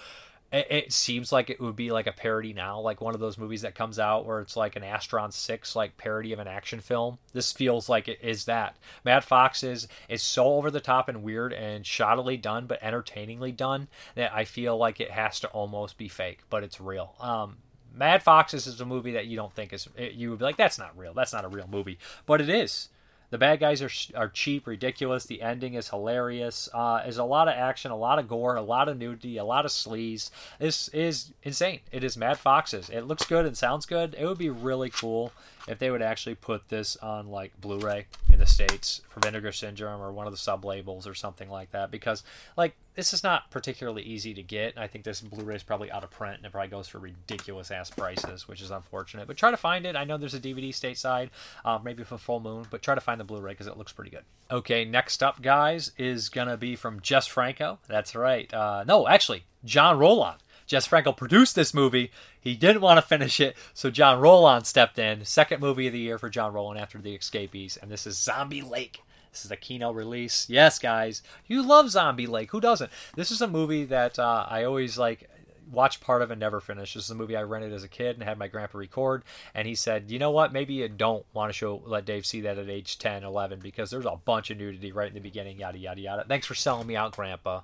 it, it seems like it would be like a parody now, like one of those movies that comes out where it's like an Astron Six like parody of an action film. This feels like it is that. Mad Fox is is so over the top and weird and shoddily done, but entertainingly done that I feel like it has to almost be fake, but it's real. Um, Mad Foxes is a movie that you don't think is you would be like that's not real. That's not a real movie, but it is. The bad guys are are cheap, ridiculous. The ending is hilarious. Uh, there's a lot of action, a lot of gore, a lot of nudity, a lot of sleaze. This is insane. It is Mad Foxes. It looks good and sounds good. It would be really cool if they would actually put this on like Blu-ray in the states for Vinegar Syndrome or one of the sub labels or something like that because like this is not particularly easy to get. I think this Blu-ray is probably out of print and it probably goes for ridiculous ass prices, which is unfortunate. But try to find it. I know there's a DVD stateside, uh, maybe for Full Moon, but try to find the Blu-ray because it looks pretty good. Okay, next up, guys, is gonna be from Jess Franco. That's right. Uh, no, actually, Jean Rollin. Jess Franco produced this movie. He didn't want to finish it, so Jean Rollin stepped in. Second movie of the year for Jean Rollin after The Escapees, and this is Zombie Lake. This is a Kino release. Yes, guys, you love Zombie Lake. Who doesn't? This is a movie that uh, I always like watch part of and never finish. This is a movie I rented as a kid and had my grandpa record. And he said, you know what? Maybe you don't want to show let Dave see that at age 10, 11 because there's a bunch of nudity right in the beginning. Yada yada yada. Thanks for selling me out, Grandpa.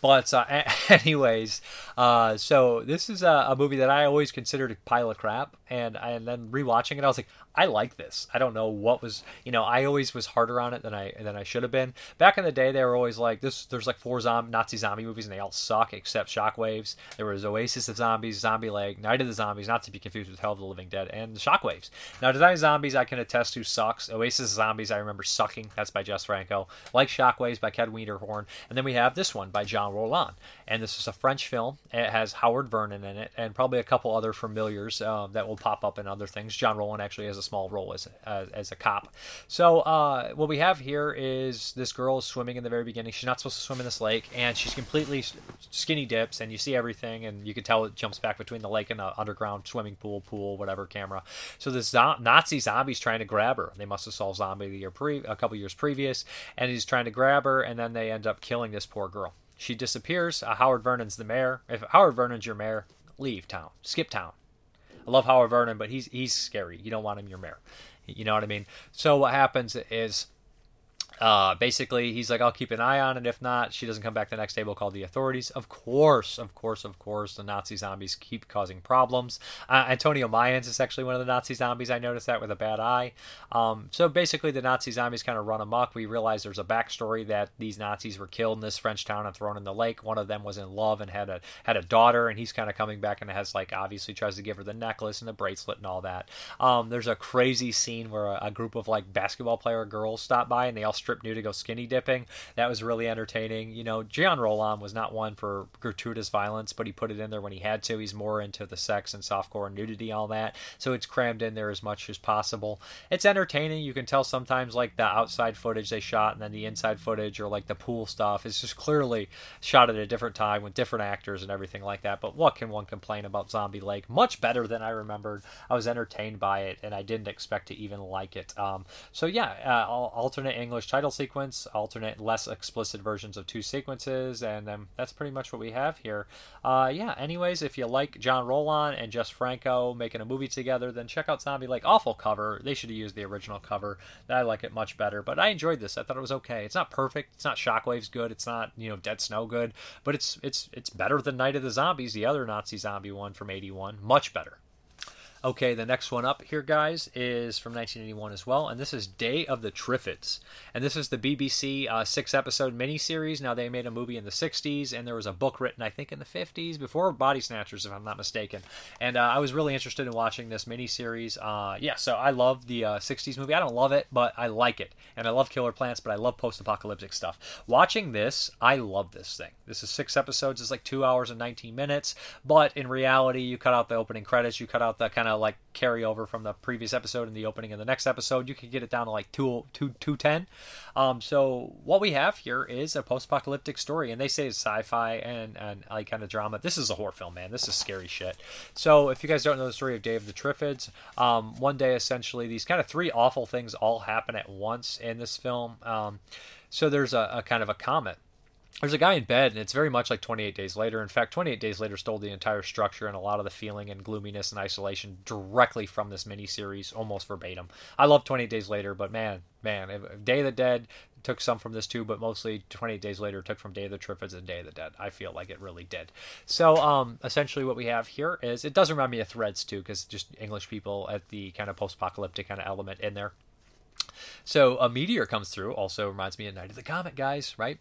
But uh, anyways, uh, so this is a, a, movie that I always considered a pile of crap, and and then rewatching it, I was like, I like this. I don't know what was, you know, I always was harder on it than I than I should have been. Back in the day, they were always like this. There's like four zombie, Nazi zombie movies, and they all suck except Shockwaves. There was Oasis of Zombies, Zombie Lake, Night of the Zombies, not to be confused with Hell of the Living Dead, and Shockwaves. Now, Design Zombies, I can attest to sucks. Oasis of Zombies, I remember sucking. That's by Jess Franco. Like Shockwaves by Ken Wiederhorn, and then we have this one by Jean Rollin, and this is a French film. It has Howard Vernon in it, and probably a couple other familiars um, that will pop up in other things. Jean Rollin actually has a small role as uh, as a cop. So uh, what we have here is this girl is swimming in the very beginning. She's not supposed to swim in this lake, and she's completely skinny dips, and you see everything, and you can tell it jumps back between the lake and the underground swimming pool, pool, whatever camera. So this zo- Nazi zombie's trying to grab her. They must have solved zombie the year pre- a couple years previous, and he's trying to grab her, and then they end up killing this poor girl. She disappears. Uh, Howard Vernon's the mayor. If Howard Vernon's your mayor, leave town, skip town. I love Howard Vernon, but he's he's scary. You don't want him your mayor. You know what I mean? So what happens is uh, basically, he's like, I'll keep an eye on it. If not, she doesn't come back the next day. We'll call the authorities. Of course, of course, of course, the Nazi zombies keep causing problems. Uh, Antonio Mayans is actually one of the Nazi zombies. I noticed that with a bad eye. Um, so basically, the Nazi zombies kind of run amok. We realize there's a backstory that these Nazis were killed in this French town and thrown in the lake. One of them was in love and had a had a daughter, and he's kind of coming back and has like obviously tries to give her the necklace and the bracelet and all that. Um, there's a crazy scene where a, a group of like basketball player girls stop by and they all strip nude to go skinny dipping. That was really entertaining. You know, Jean Rollin was not one for gratuitous violence, but he put it in there when he had to. He's more into the sex and softcore and nudity, all that. So it's crammed in there as much as possible. It's entertaining. You can tell sometimes like the outside footage they shot and then the inside footage or like the pool stuff is just clearly shot at a different time with different actors and everything like that. But what can one complain about Zombie Lake? Much better than I remembered. I was entertained by it and I didn't expect to even like it. Um, so yeah, uh, alternate English title sequence sequence, alternate less explicit versions of two sequences, and then that's pretty much what we have here. Uh, yeah, anyways, if you like Jean Rollin and Jess Franco making a movie together, then check out Zombie Lake. Awful cover. They should have used the original cover. I like it much better, but I enjoyed this. I thought it was okay. It's not perfect. It's not Shockwaves good. It's not, you know, Dead Snow good, but it's it's it's better than Night of the Zombies, the other Nazi zombie one from 81. Much better. Okay, the next one up here, guys, is from 1981 as well, and this is Day of the Triffids. And this is the BBC uh, six episode miniseries. Now, they made a movie in the 60s, and there was a book written, I think, in the 50s, before Body Snatchers, if I'm not mistaken. And uh, I was really interested in watching this miniseries. Uh, yeah, so I love the 60s uh, movie. I don't love it, but I like it. And I love Killer Plants, but I love post apocalyptic stuff. Watching this, I love this thing. This is six episodes, it's like two hours and 19 minutes, but in reality, you cut out the opening credits, you cut out the kind of like carryover from the previous episode and the opening of the next episode. You can get it down to like two two two ten. Um, so what we have here is a post-apocalyptic story, and they say it's sci-fi and and like kind of drama. This is a horror film, man. This is scary shit. So if you guys don't know the story of Day of the Triffids, um, one day essentially these kind of three awful things all happen at once in this film. Um, so there's a, a kind of a comet there's a guy in bed, and it's very much like 28 Days Later. In fact, 28 Days Later stole the entire structure and a lot of the feeling and gloominess and isolation directly from this miniseries, almost verbatim. I love 28 Days Later, but man, man, Day of the Dead took some from this too, but mostly 28 Days Later took from Day of the Triffids and Day of the Dead. I feel like it really did. So, um, essentially, what we have here is it does remind me of Threads too, because just English people at the kind of post-apocalyptic kind of element in there. So a meteor comes through. Also reminds me of Night of the Comet, guys. Right?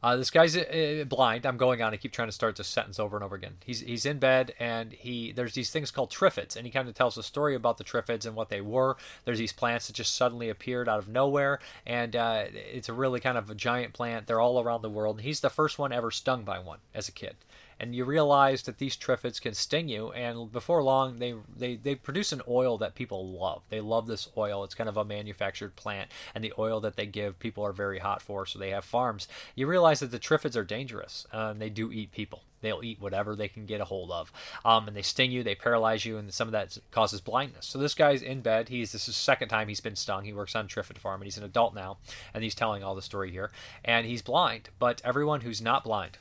Uh, this guy's uh, blind. I'm going on. I keep trying to start this sentence over and over again. He's he's in bed and he there's these things called triffids and he kind of tells a story about the triffids and what they were. There's these plants that just suddenly appeared out of nowhere and uh, it's a really kind of a giant plant. They're all around the world. And he's the first one ever stung by one as a kid and you realize that these triffids can sting you and before long they, they they produce an oil that people love. They love this oil. It's kind of a manufactured plant and the oil that they give people are very hot for so they have farms. You realize that the triffids are dangerous uh, and they do eat people. They'll eat whatever they can get a hold of um, and they sting you they paralyze you and some of that causes blindness. So this guy's in bed. He's this is the second time he's been stung. He works on triffid farm and he's an adult now and he's telling all the story here and he's blind. But everyone who's not blind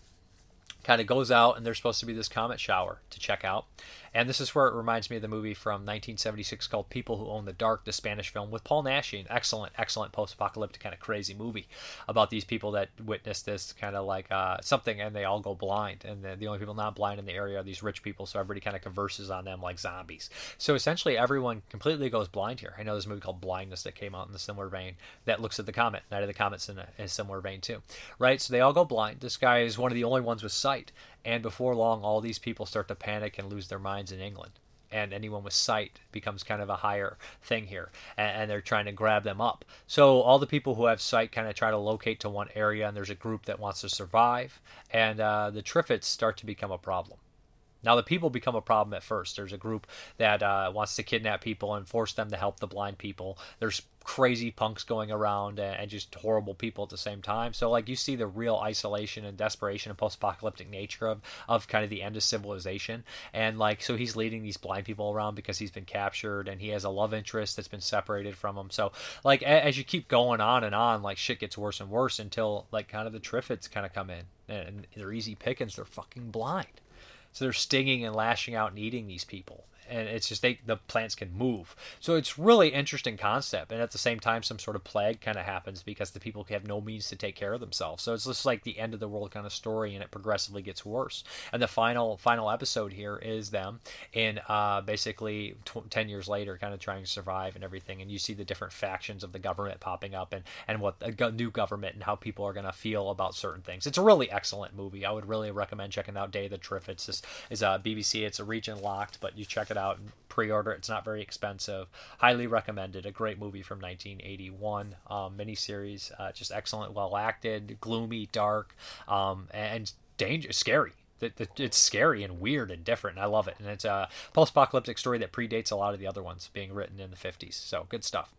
kind of goes out and there's supposed to be this comet shower to check out and this is where it reminds me of the movie from 1976 called People Who Own the Dark, the Spanish film with Paul Naschy, an excellent, excellent post-apocalyptic kind of crazy movie about these people that witness this kind of like uh, something and they all go blind. And the, the only people not blind in the area are these rich people, so everybody kind of converses on them like zombies. So essentially, everyone completely goes blind here. I know there's a movie called Blindness that came out in the similar vein that looks at the comet. Night of the Comet's in a, in a similar vein too, right? So they all go blind. This guy is one of the only ones with sight, and before long, all these people start to panic and lose their minds in England. And anyone with sight becomes kind of a higher thing here, and, and they're trying to grab them up. So all the people who have sight kind of try to locate to one area, and there's a group that wants to survive, and uh, the Triffids start to become a problem. Now, the people become a problem at first. There's a group that uh, wants to kidnap people and force them to help the blind people. There's crazy punks going around and, just horrible people at the same time. So, like, you see the real isolation and desperation and post apocalyptic nature of, of kind of the end of civilization. And, like, so he's leading these blind people around because he's been captured and he has a love interest that's been separated from him. So, like, a, as you keep going on and on, like, shit gets worse and worse until, like, kind of the Triffids kind of come in. And they're easy pickings. They're fucking blind. So they're stinging and lashing out and eating these people and it's just they the plants can move. So it's really interesting concept, and at the same time, some sort of plague kind of happens because the people have no means to take care of themselves. So it's just like the end of the world kind of story, and it progressively gets worse. And the final final episode here is them in uh, basically tw- ten years later, kind of trying to survive and everything. And you see the different factions of the government popping up, and and what a new government and how people are going to feel about certain things. It's a really excellent movie. I would really recommend checking out Day of the Triffids. This is a BBC. It's a region locked, but you check it it out and pre-order. It's not very expensive. Highly recommended. A great movie from 1981, um, miniseries. Uh, just excellent, well acted, gloomy, dark, um, and dangerous, scary it's scary and weird and different and i love it and it's a post-apocalyptic story that predates a lot of the other ones being written in the 50s so good stuff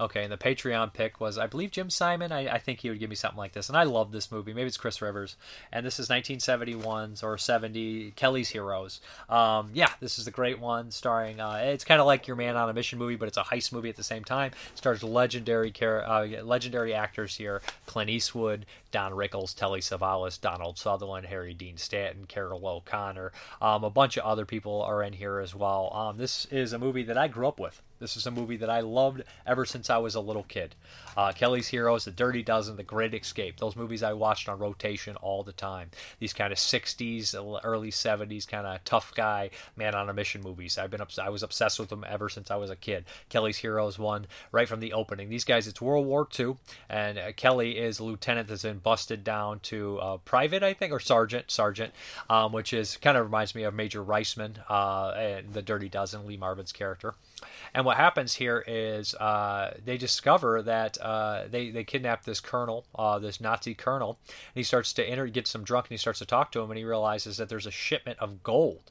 Okay, and the Patreon pick was, I believe, Jim Simon. I, I, think he would give me something like this. And I love this movie. Maybe it's Chris Rivers. And this is 1971's or 70, Kelly's Heroes. Um, yeah, this is the great one starring, uh, it's kind of like your Man on a Mission movie, but it's a heist movie at the same time. It stars legendary, uh, legendary actors here Clint Eastwood, Don Rickles, Telly Savalas, Donald Sutherland, Harry Dean Stanton, Carroll O'Connor. Um, a bunch of other people are in here as well. Um, this is a movie that I grew up with. This is a movie that I loved ever since I was a little kid. Uh, Kelly's Heroes, The Dirty Dozen, The Great Escape. Those movies I watched on rotation all the time. These kind of 60s, early 70s kind of tough guy, man on a mission movies. I've been obs- I was obsessed with them ever since I was a kid. Kelly's Heroes one right from the opening. These guys, it's World War II, and uh, Kelly is a lieutenant that's been busted down to uh, private, I think, or sergeant, sergeant, um, which is kind of reminds me of Major Reisman uh, and The Dirty Dozen, Lee Marvin's character. And what happens here is uh, they discover that uh, they they kidnap this colonel, uh, this Nazi colonel, and he starts to enter, get some drunk, and he starts to talk to him, and he realizes that there's a shipment of gold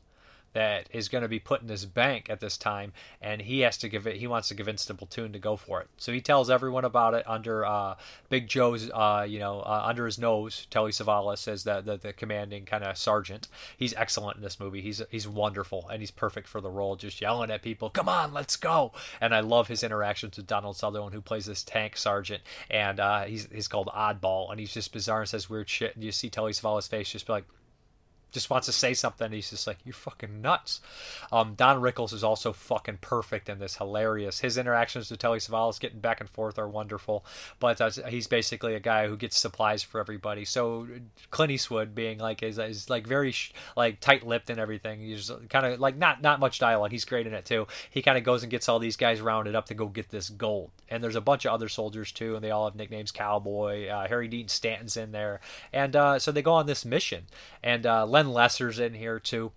that is going to be put in this bank at this time, and he has to give it. He wants to convince the platoon to go for it. So he tells everyone about it under uh, Big Joe's, uh, you know, uh, under his nose. Telly Savalas as the the, the commanding kind of sergeant. He's excellent in this movie. He's he's wonderful and he's perfect for the role. Just yelling at people, "Come on, let's go!" And I love his interactions with Donald Sutherland, who plays this tank sergeant, and uh, he's he's called Oddball, and he's just bizarre and says weird shit. And you see Telly Savalas' face just be like just wants to say something. He's just like, "You're fucking nuts." Um, Don Rickles is also fucking perfect in this, hilarious. His interactions with Telly Savalas, getting back and forth, are wonderful. But uh, he's basically a guy who gets supplies for everybody. So Clint Eastwood being like is, is like very sh- like tight-lipped and everything. He's kind of like not not much dialogue. He's great in it too. He kind of goes and gets all these guys rounded up to go get this gold. And there's a bunch of other soldiers too, and they all have nicknames. Cowboy, uh, Harry Dean Stanton's in there, and uh, so they go on this mission. And uh, Len Lesser's in here too.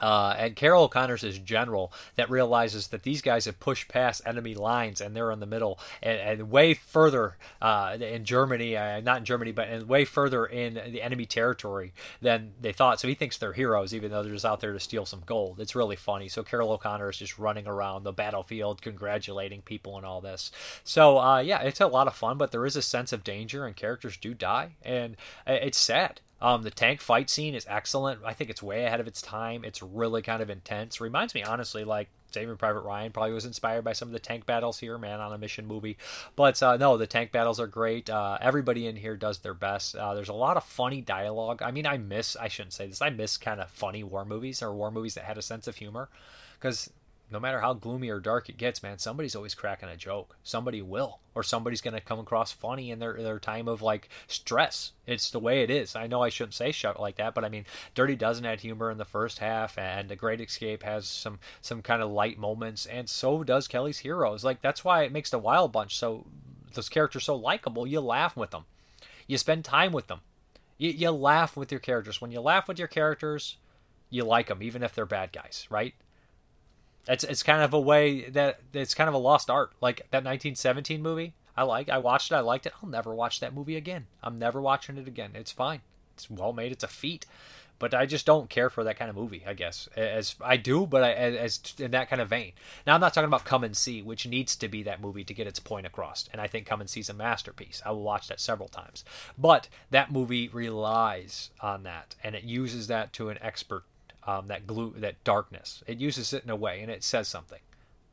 Uh, and Carroll O'Connor's his general that realizes that these guys have pushed past enemy lines and they're in the middle and, and way further uh, in Germany, uh, not in Germany, but in way further in the enemy territory than they thought. So he thinks they're heroes, even though they're just out there to steal some gold. It's really funny. So Carroll O'Connor is just running around the battlefield, congratulating people and all this. So uh, yeah, it's a lot of fun, but there is a sense of danger and characters do die, and uh, it's sad. Um, the tank fight scene is excellent. I think it's way ahead of its time. It's really kind of intense. Reminds me, honestly, like Saving Private Ryan probably was inspired by some of the tank battles here, man, on a mission movie. But uh, no, the tank battles are great. Uh, everybody in here does their best. Uh, there's a lot of funny dialogue. I mean, I miss, I shouldn't say this, I miss kind of funny war movies or war movies that had a sense of humor. Because no matter how gloomy or dark it gets, man, somebody's always cracking a joke. Somebody will, or somebody's gonna come across funny in their their time of like stress. It's the way it is. I know I shouldn't say shit like that, but I mean, Dirty Dozen had humor in the first half, and The Great Escape has some some kind of light moments, and so does Kelly's Heroes. Like that's why it makes the Wild Bunch so those characters so likable. You laugh with them, you spend time with them, you, you laugh with your characters. When you laugh with your characters, you like them, even if they're bad guys, right? It's it's kind of a way that it's kind of a lost art. Like that 1917 movie, I like. I watched it. I liked it. I'll never watch that movie again. I'm never watching it again. It's fine. It's well made. It's a feat. But I just don't care for that kind of movie. I guess as I do, but I, as in that kind of vein. Now I'm not talking about Come and See, which needs to be that movie to get its point across. And I think Come and See is a masterpiece. I will watch that several times. But that movie relies on that, and it uses that to an expert um, that glue, that darkness. It uses it in a way, and it says something.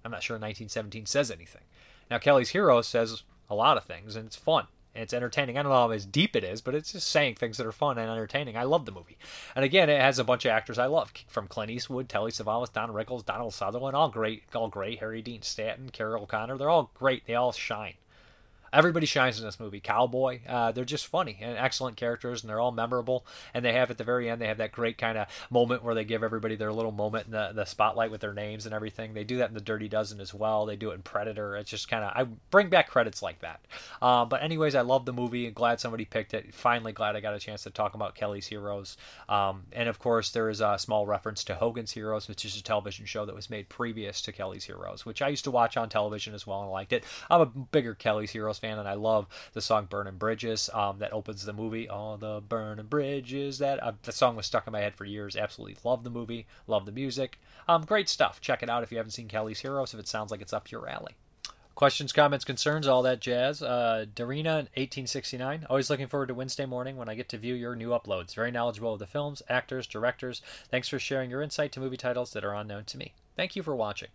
I'm not sure 1917 says anything. Now Kelly's Hero says a lot of things, and it's fun and it's entertaining. I don't know how as deep it is, but it's just saying things that are fun and entertaining. I love the movie, and again, it has a bunch of actors I love from Clint Eastwood, Telly Savalas, Don Rickles, Donald Sutherland, all great, all great. Harry Dean Stanton, Carroll O'Connor, they're all great. They all shine everybody shines in this movie. Cowboy, uh, they're just funny and excellent characters, and they're all memorable. And they have at the very end, they have that great kind of moment where they give everybody their little moment in the, the spotlight with their names and everything. They do that in the Dirty Dozen as well. They do it in Predator. It's just kind of I bring back credits like that. Uh, but anyways, I love the movie. Glad somebody picked it. Finally, glad I got a chance to talk about Kelly's Heroes. Um, and of course, there is a small reference to Hogan's Heroes, which is a television show that was made previous to Kelly's Heroes, which I used to watch on television as well and liked it. I'm a bigger Kelly's Heroes fan, and I love the song "Burning Bridges" um, that opens the movie. All the burning bridges. That uh, the song was stuck in my head for years. Absolutely love the movie. Love the music. Um, great stuff. Check it out if you haven't seen Kelly's Heroes. If it sounds like it's up your alley. Questions, comments, concerns, all that jazz. Uh, Darina, 1869. Always looking forward to Wednesday morning when I get to view your new uploads. Very knowledgeable of the films, actors, directors. Thanks for sharing your insight to movie titles that are unknown to me. Thank you for watching.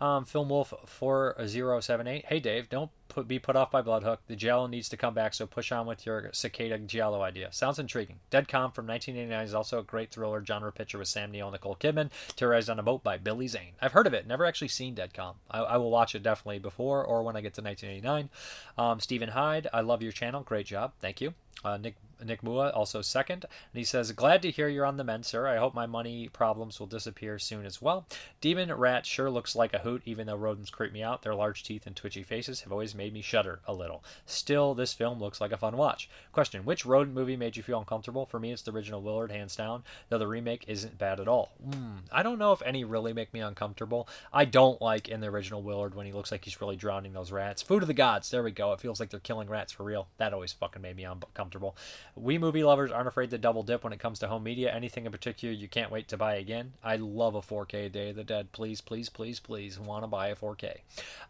Um, Film Wolf 4078. Hey Dave, don't put, be put off by Bloodhook. The Giallo needs to come back, so push on with your Cicada Giallo idea. Sounds intriguing. Dead Calm from 1989 is also a great thriller genre picture with Sam Neill and Nicole Kidman, terrorized on a boat by Billy Zane. I've heard of it, never actually seen Dead Calm. I, I will watch it definitely before or when I get to 1989. Um, Stephen Hyde, I love your channel. Great job. Thank you. Uh, Nick Nick Mua also second, and he says, "Glad to hear you're on the mend, sir. I hope my money problems will disappear soon as well. Demon rat sure looks like a hoot, even though rodents creep me out. Their large teeth and twitchy faces have always made me shudder a little. Still, this film looks like a fun watch. Question: Which rodent movie made you feel uncomfortable? For me, it's the original Willard, hands down. Though the remake isn't bad at all. Mm, I don't know if any really make me uncomfortable. I don't like in the original Willard when he looks like he's really drowning those rats. Food of the gods. There we go. It feels like they're killing rats for real. That always fucking made me uncomfortable comfortable. We movie lovers aren't afraid to double dip when it comes to home media. Anything in particular you can't wait to buy again? I love a 4K Day of the Dead. Please, please, please, please, want to buy a 4K.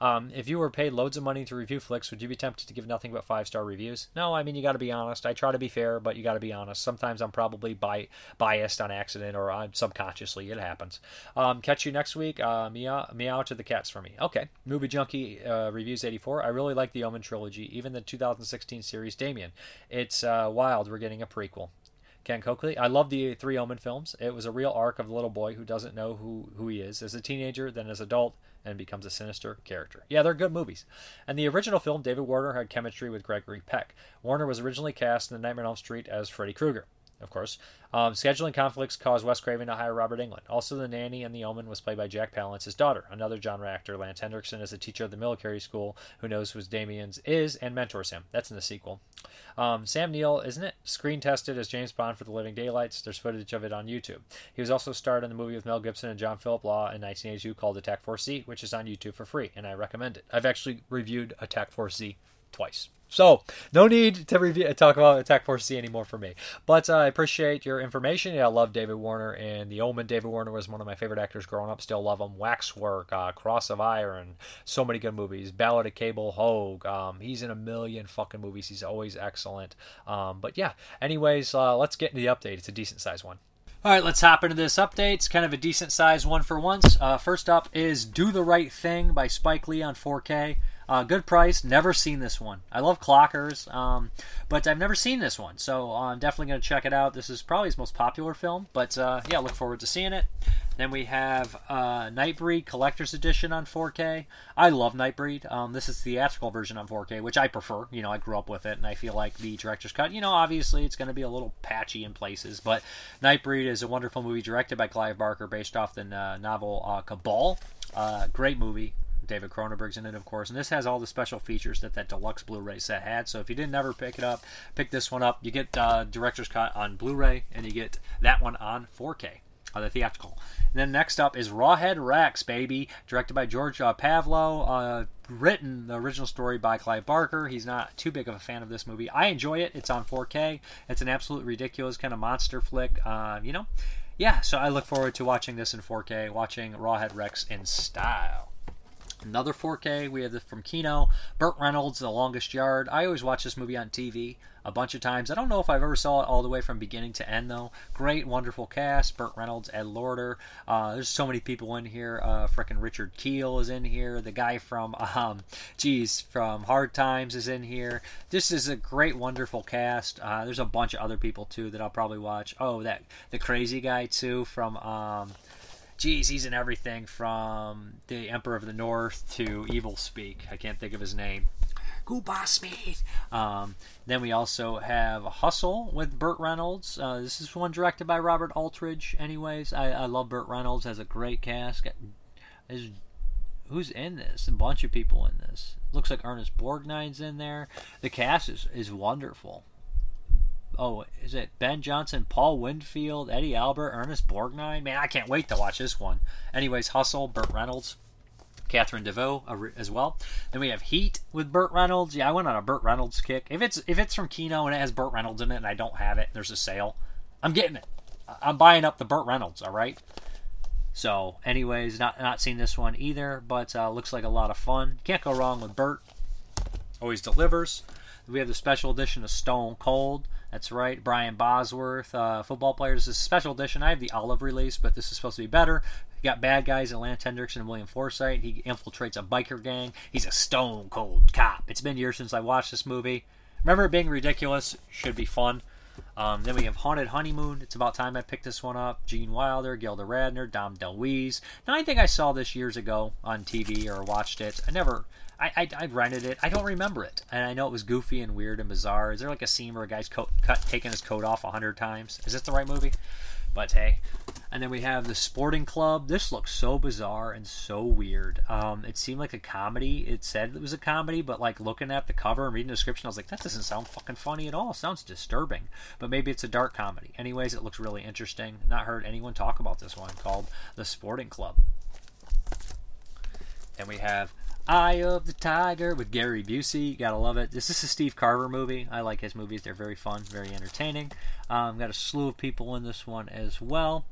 Um, if you were paid loads of money to review flicks, would you be tempted to give nothing but five star reviews? No, I mean you got to be honest. I try to be fair, but you got to be honest. Sometimes I'm probably bi- biased on accident or I'm subconsciously. It happens. Um, catch you next week. Uh, meow, meow to the cats for me. Okay. Movie Junkie uh, reviews 84. I really like the Omen trilogy, even the 2016 series Damien. It's uh, wild. We're getting a prequel. Ken Coakley. I love the three Omen films. It was a real arc of the little boy who doesn't know who, who he is as a teenager, then as adult, and becomes a sinister character. Yeah, they're good movies. And the original film, David Warner had chemistry with Gregory Peck. Warner was originally cast in The Nightmare on Elm Street as Freddy Krueger of course. Um, scheduling conflicts caused Wes Craven to hire Robert Englund. Also, the nanny and The Omen was played by Jack Palance, his daughter. Another genre actor, Lance Henriksen, is a teacher of the military school who knows who Damien's is and mentors him. That's in the sequel. Um, Sam Neill, isn't it? Screen tested as James Bond for The Living Daylights. There's footage of it on YouTube. He was also starred in the movie with Mel Gibson and John Philip Law in 1982 called Attack Force Z, which is on YouTube for free, and I recommend it. I've actually reviewed Attack Force Z twice. So no need to review talk about Attack Force Z anymore for me. But uh, I appreciate your information. Yeah, I love David Warner and The Omen. David Warner was one of my favorite actors growing up. Still love him. Waxwork, uh, Cross of Iron, so many good movies. Ballad of Cable Hogue. Um, he's in a million fucking movies. He's always excellent. Um, but yeah. Anyways, uh, let's get into the update. It's a decent sized one. All right, let's hop into this update. It's kind of a decent sized one for once. Uh, first up is Do the Right Thing by Spike Lee on 4K. Uh, good price. Never seen this one. I love clockers, um, but I've never seen this one, so uh, I'm definitely going to check it out. This is probably his most popular film, but uh, yeah, look forward to seeing it. Then we have uh, Nightbreed Collector's Edition on 4K. I love Nightbreed. Um, this is the theatrical version on 4K, which I prefer. You know, I grew up with it, and I feel like the director's cut. You know, obviously it's going to be a little patchy in places, but Nightbreed is a wonderful movie directed by Clive Barker, based off the uh, novel uh, Cabal. Great movie. David Cronenberg's in it, of course, and this has all the special features that that deluxe Blu-ray set had. So if you didn't ever pick it up, pick this one up. You get uh, director's cut on Blu-ray, and you get that one on 4K, uh, the theatrical. And then next up is Rawhead Rex, baby, directed by George uh, Pavlou. Uh, written the original story by Clive Barker. He's not too big of a fan of this movie. I enjoy it. It's on 4K. It's an absolute ridiculous kind of monster flick. Uh, you know, yeah. So I look forward to watching this in 4K, watching Rawhead Rex in style. Another 4K, we have this from Kino. Burt Reynolds, The Longest Yard. I always watch this movie on TV a bunch of times. I don't know if I've ever saw it all the way from beginning to end, though. Great, wonderful cast. Burt Reynolds, Ed Lauter. Uh, there's so many people in here. Uh, Frickin' Richard Kiel is in here. The guy from, um, geez, from Hard Times is in here. This is a great, wonderful cast. Uh, there's a bunch of other people, too, that I'll probably watch. Oh, that the crazy guy, too, from... Um, geez, he's in everything from the Emperor of the North to Evil Speak. I can't think of his name. Goodbye, Smith. Um, then we also have Hustle with Burt Reynolds. Uh, this is one directed by Robert Aldrich. Anyways, I, I love Burt Reynolds. Has a great cast. Is who's in this? A bunch of people in this. Looks like Ernest Borgnine's in there. The cast is, is wonderful oh, is it Ben Johnson, Paul Winfield, Eddie Albert, Ernest Borgnine? Man, I can't wait to watch this one. Anyways, Hustle, Burt Reynolds, Catherine uh, as well. Then we have Heat with Burt Reynolds. Yeah, I went on a Burt Reynolds kick. If it's if it's from Kino and it has Burt Reynolds in it and I don't have it, there's a sale. I'm getting it. I'm buying up the Burt Reynolds. All right. So, anyways, not not seen this one either, but uh, looks like a lot of fun. Can't go wrong with Burt. Always delivers. We have the special edition of Stone Cold. That's right, Brian Bosworth, uh, football players. This is a special edition. I have the olive release, but this is supposed to be better. You got bad guys in Lance Henriksen and William Forsythe. He infiltrates a biker gang. He's a stone cold cop. It's been years since I watched this movie. Remember it being ridiculous? Should be fun. Um, then we have Haunted Honeymoon. It's about time I picked this one up. Gene Wilder, Gilda Radner, Dom DeLuise. Now I think I saw this years ago on TV or watched it. I never I, I, I, rented it. I don't remember it, and I know it was goofy and weird and bizarre. Is there like a scene where a guy's coat, cut, taking his coat off a hundred times? Is this the right movie? But hey, and then we have the Sporting Club. This looks so bizarre and so weird. Um, it seemed like a comedy. It said it was a comedy, but like looking at the cover and reading the description, I was like, that doesn't sound fucking funny at all. It sounds disturbing. But maybe it's a dark comedy. Anyways, it looks really interesting. Not heard anyone talk about this one called the Sporting Club. Then we have Eye of the Tiger with Gary Busey. You Gotta love it. This is a Steve Carver movie. I like his movies. They're very fun, very entertaining. Um, got a slew of people in this one as well.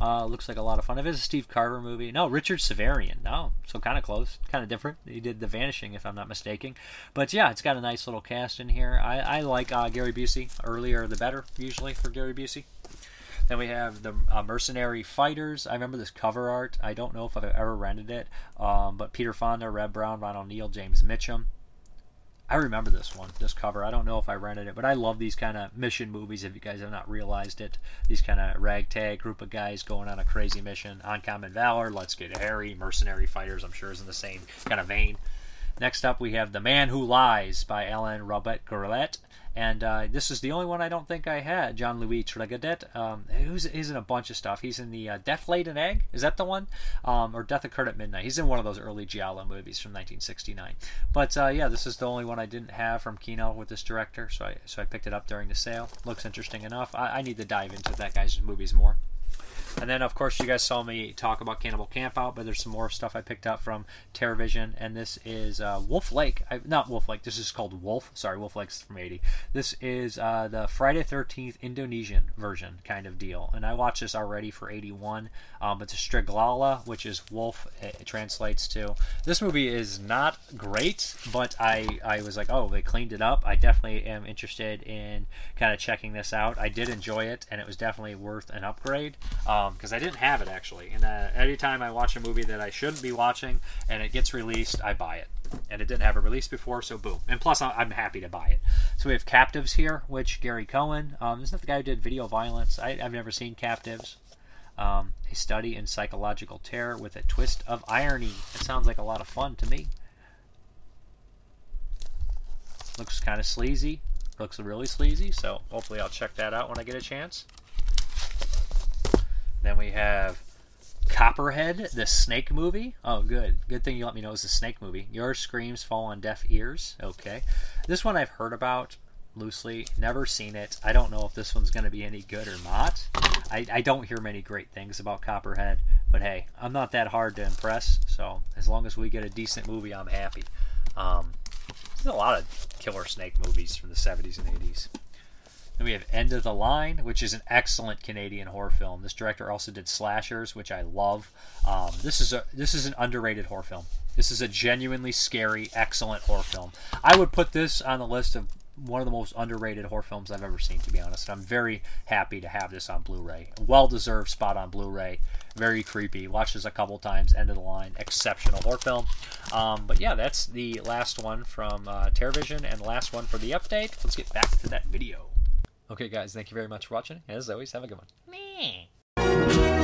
Uh, looks like a lot of fun. If it's a Steve Carver movie, no, Richard Sarafian. No, so kind of close, kind of different. He did The Vanishing, if I'm not mistaken. But yeah, it's got a nice little cast in here. I, I like uh, Gary Busey. Earlier, the better, usually for Gary Busey. Then we have the uh, Mercenary Fighters. I remember this cover art. I don't know if I've ever rented it, um, but Peter Fonda, Reb Brown, Ron O'Neal, James Mitchum. I remember this one, this cover. I don't know if I rented it, but I love these kind of mission movies. If you guys have not realized it, these kind of ragtag group of guys going on a crazy mission. Uncommon Valor, Let's Get Harry, Mercenary Fighters. I'm sure is in the same kind of vein. Next up, we have The Man Who Lies by Alain Robbe-Grillet. And uh, this is the only one I don't think I had. John Louis Tregadet. Um, who's he's in a bunch of stuff. He's in the uh, Death Laid an Egg. Is that the one? Um, or Death Occurred at Midnight. He's in one of those early Giallo movies from 1969. But uh, yeah, this is the only one I didn't have from Kino with this director. So I so I picked it up during the sale. Looks interesting enough. I, I need to dive into that guy's movies more. And then, of course, you guys saw me talk about Cannibal Campout, but there's some more stuff I picked up from TerrorVision, and this is uh, Wolf Lake. I, not Wolf Lake. This is called Wolf. Sorry, Wolf Lake's from '80. This is uh, the Friday 13th Indonesian version kind of deal, and I watched this already for '81. Um, it's a Striglala, which is wolf. It, it translates to. This movie is not great, but I I was like, oh, they cleaned it up. I definitely am interested in kind of checking this out. I did enjoy it, and it was definitely worth an upgrade. Um, because um, I didn't have it actually. And uh, anytime I watch a movie that I shouldn't be watching and it gets released, I buy it. And it didn't have a release before, so boom. And plus, I'm happy to buy it. So we have Captives here, which Gary Cohen, um, isn't that the guy who did Video Violence? I, have never seen Captives. Um, a study in psychological terror with a twist of irony. It sounds like a lot of fun to me. Looks kind of sleazy. Looks really sleazy, so hopefully I'll check that out when I get a chance. Then we have Copperhead, the Snake movie. Oh, good. Good thing you let me know it's a Snake movie. Your screams fall on deaf ears. Okay. This one I've heard about loosely, never seen it. I don't know if this one's going to be any good or not. I, I don't hear many great things about Copperhead, but hey, I'm not that hard to impress, so as long as we get a decent movie, I'm happy. Um, there's a lot of killer snake movies from the 70s and 80s. Then we have End of the Line, which is an excellent Canadian horror film. This director also did slashers, which I love. Um, this is a this is an underrated horror film. This is a genuinely scary, excellent horror film. I would put this on the list of one of the most underrated horror films I've ever seen, to be honest. I'm very happy to have this on Blu-ray. Well deserved spot on Blu-ray. Very creepy. Watched this a couple times. End of the line. Exceptional horror film. Um, but yeah, that's the last one from uh, TerrorVision and the last one for the update. Let's get back to that video. Okay, guys, thank you very much for watching. As always, have a good one.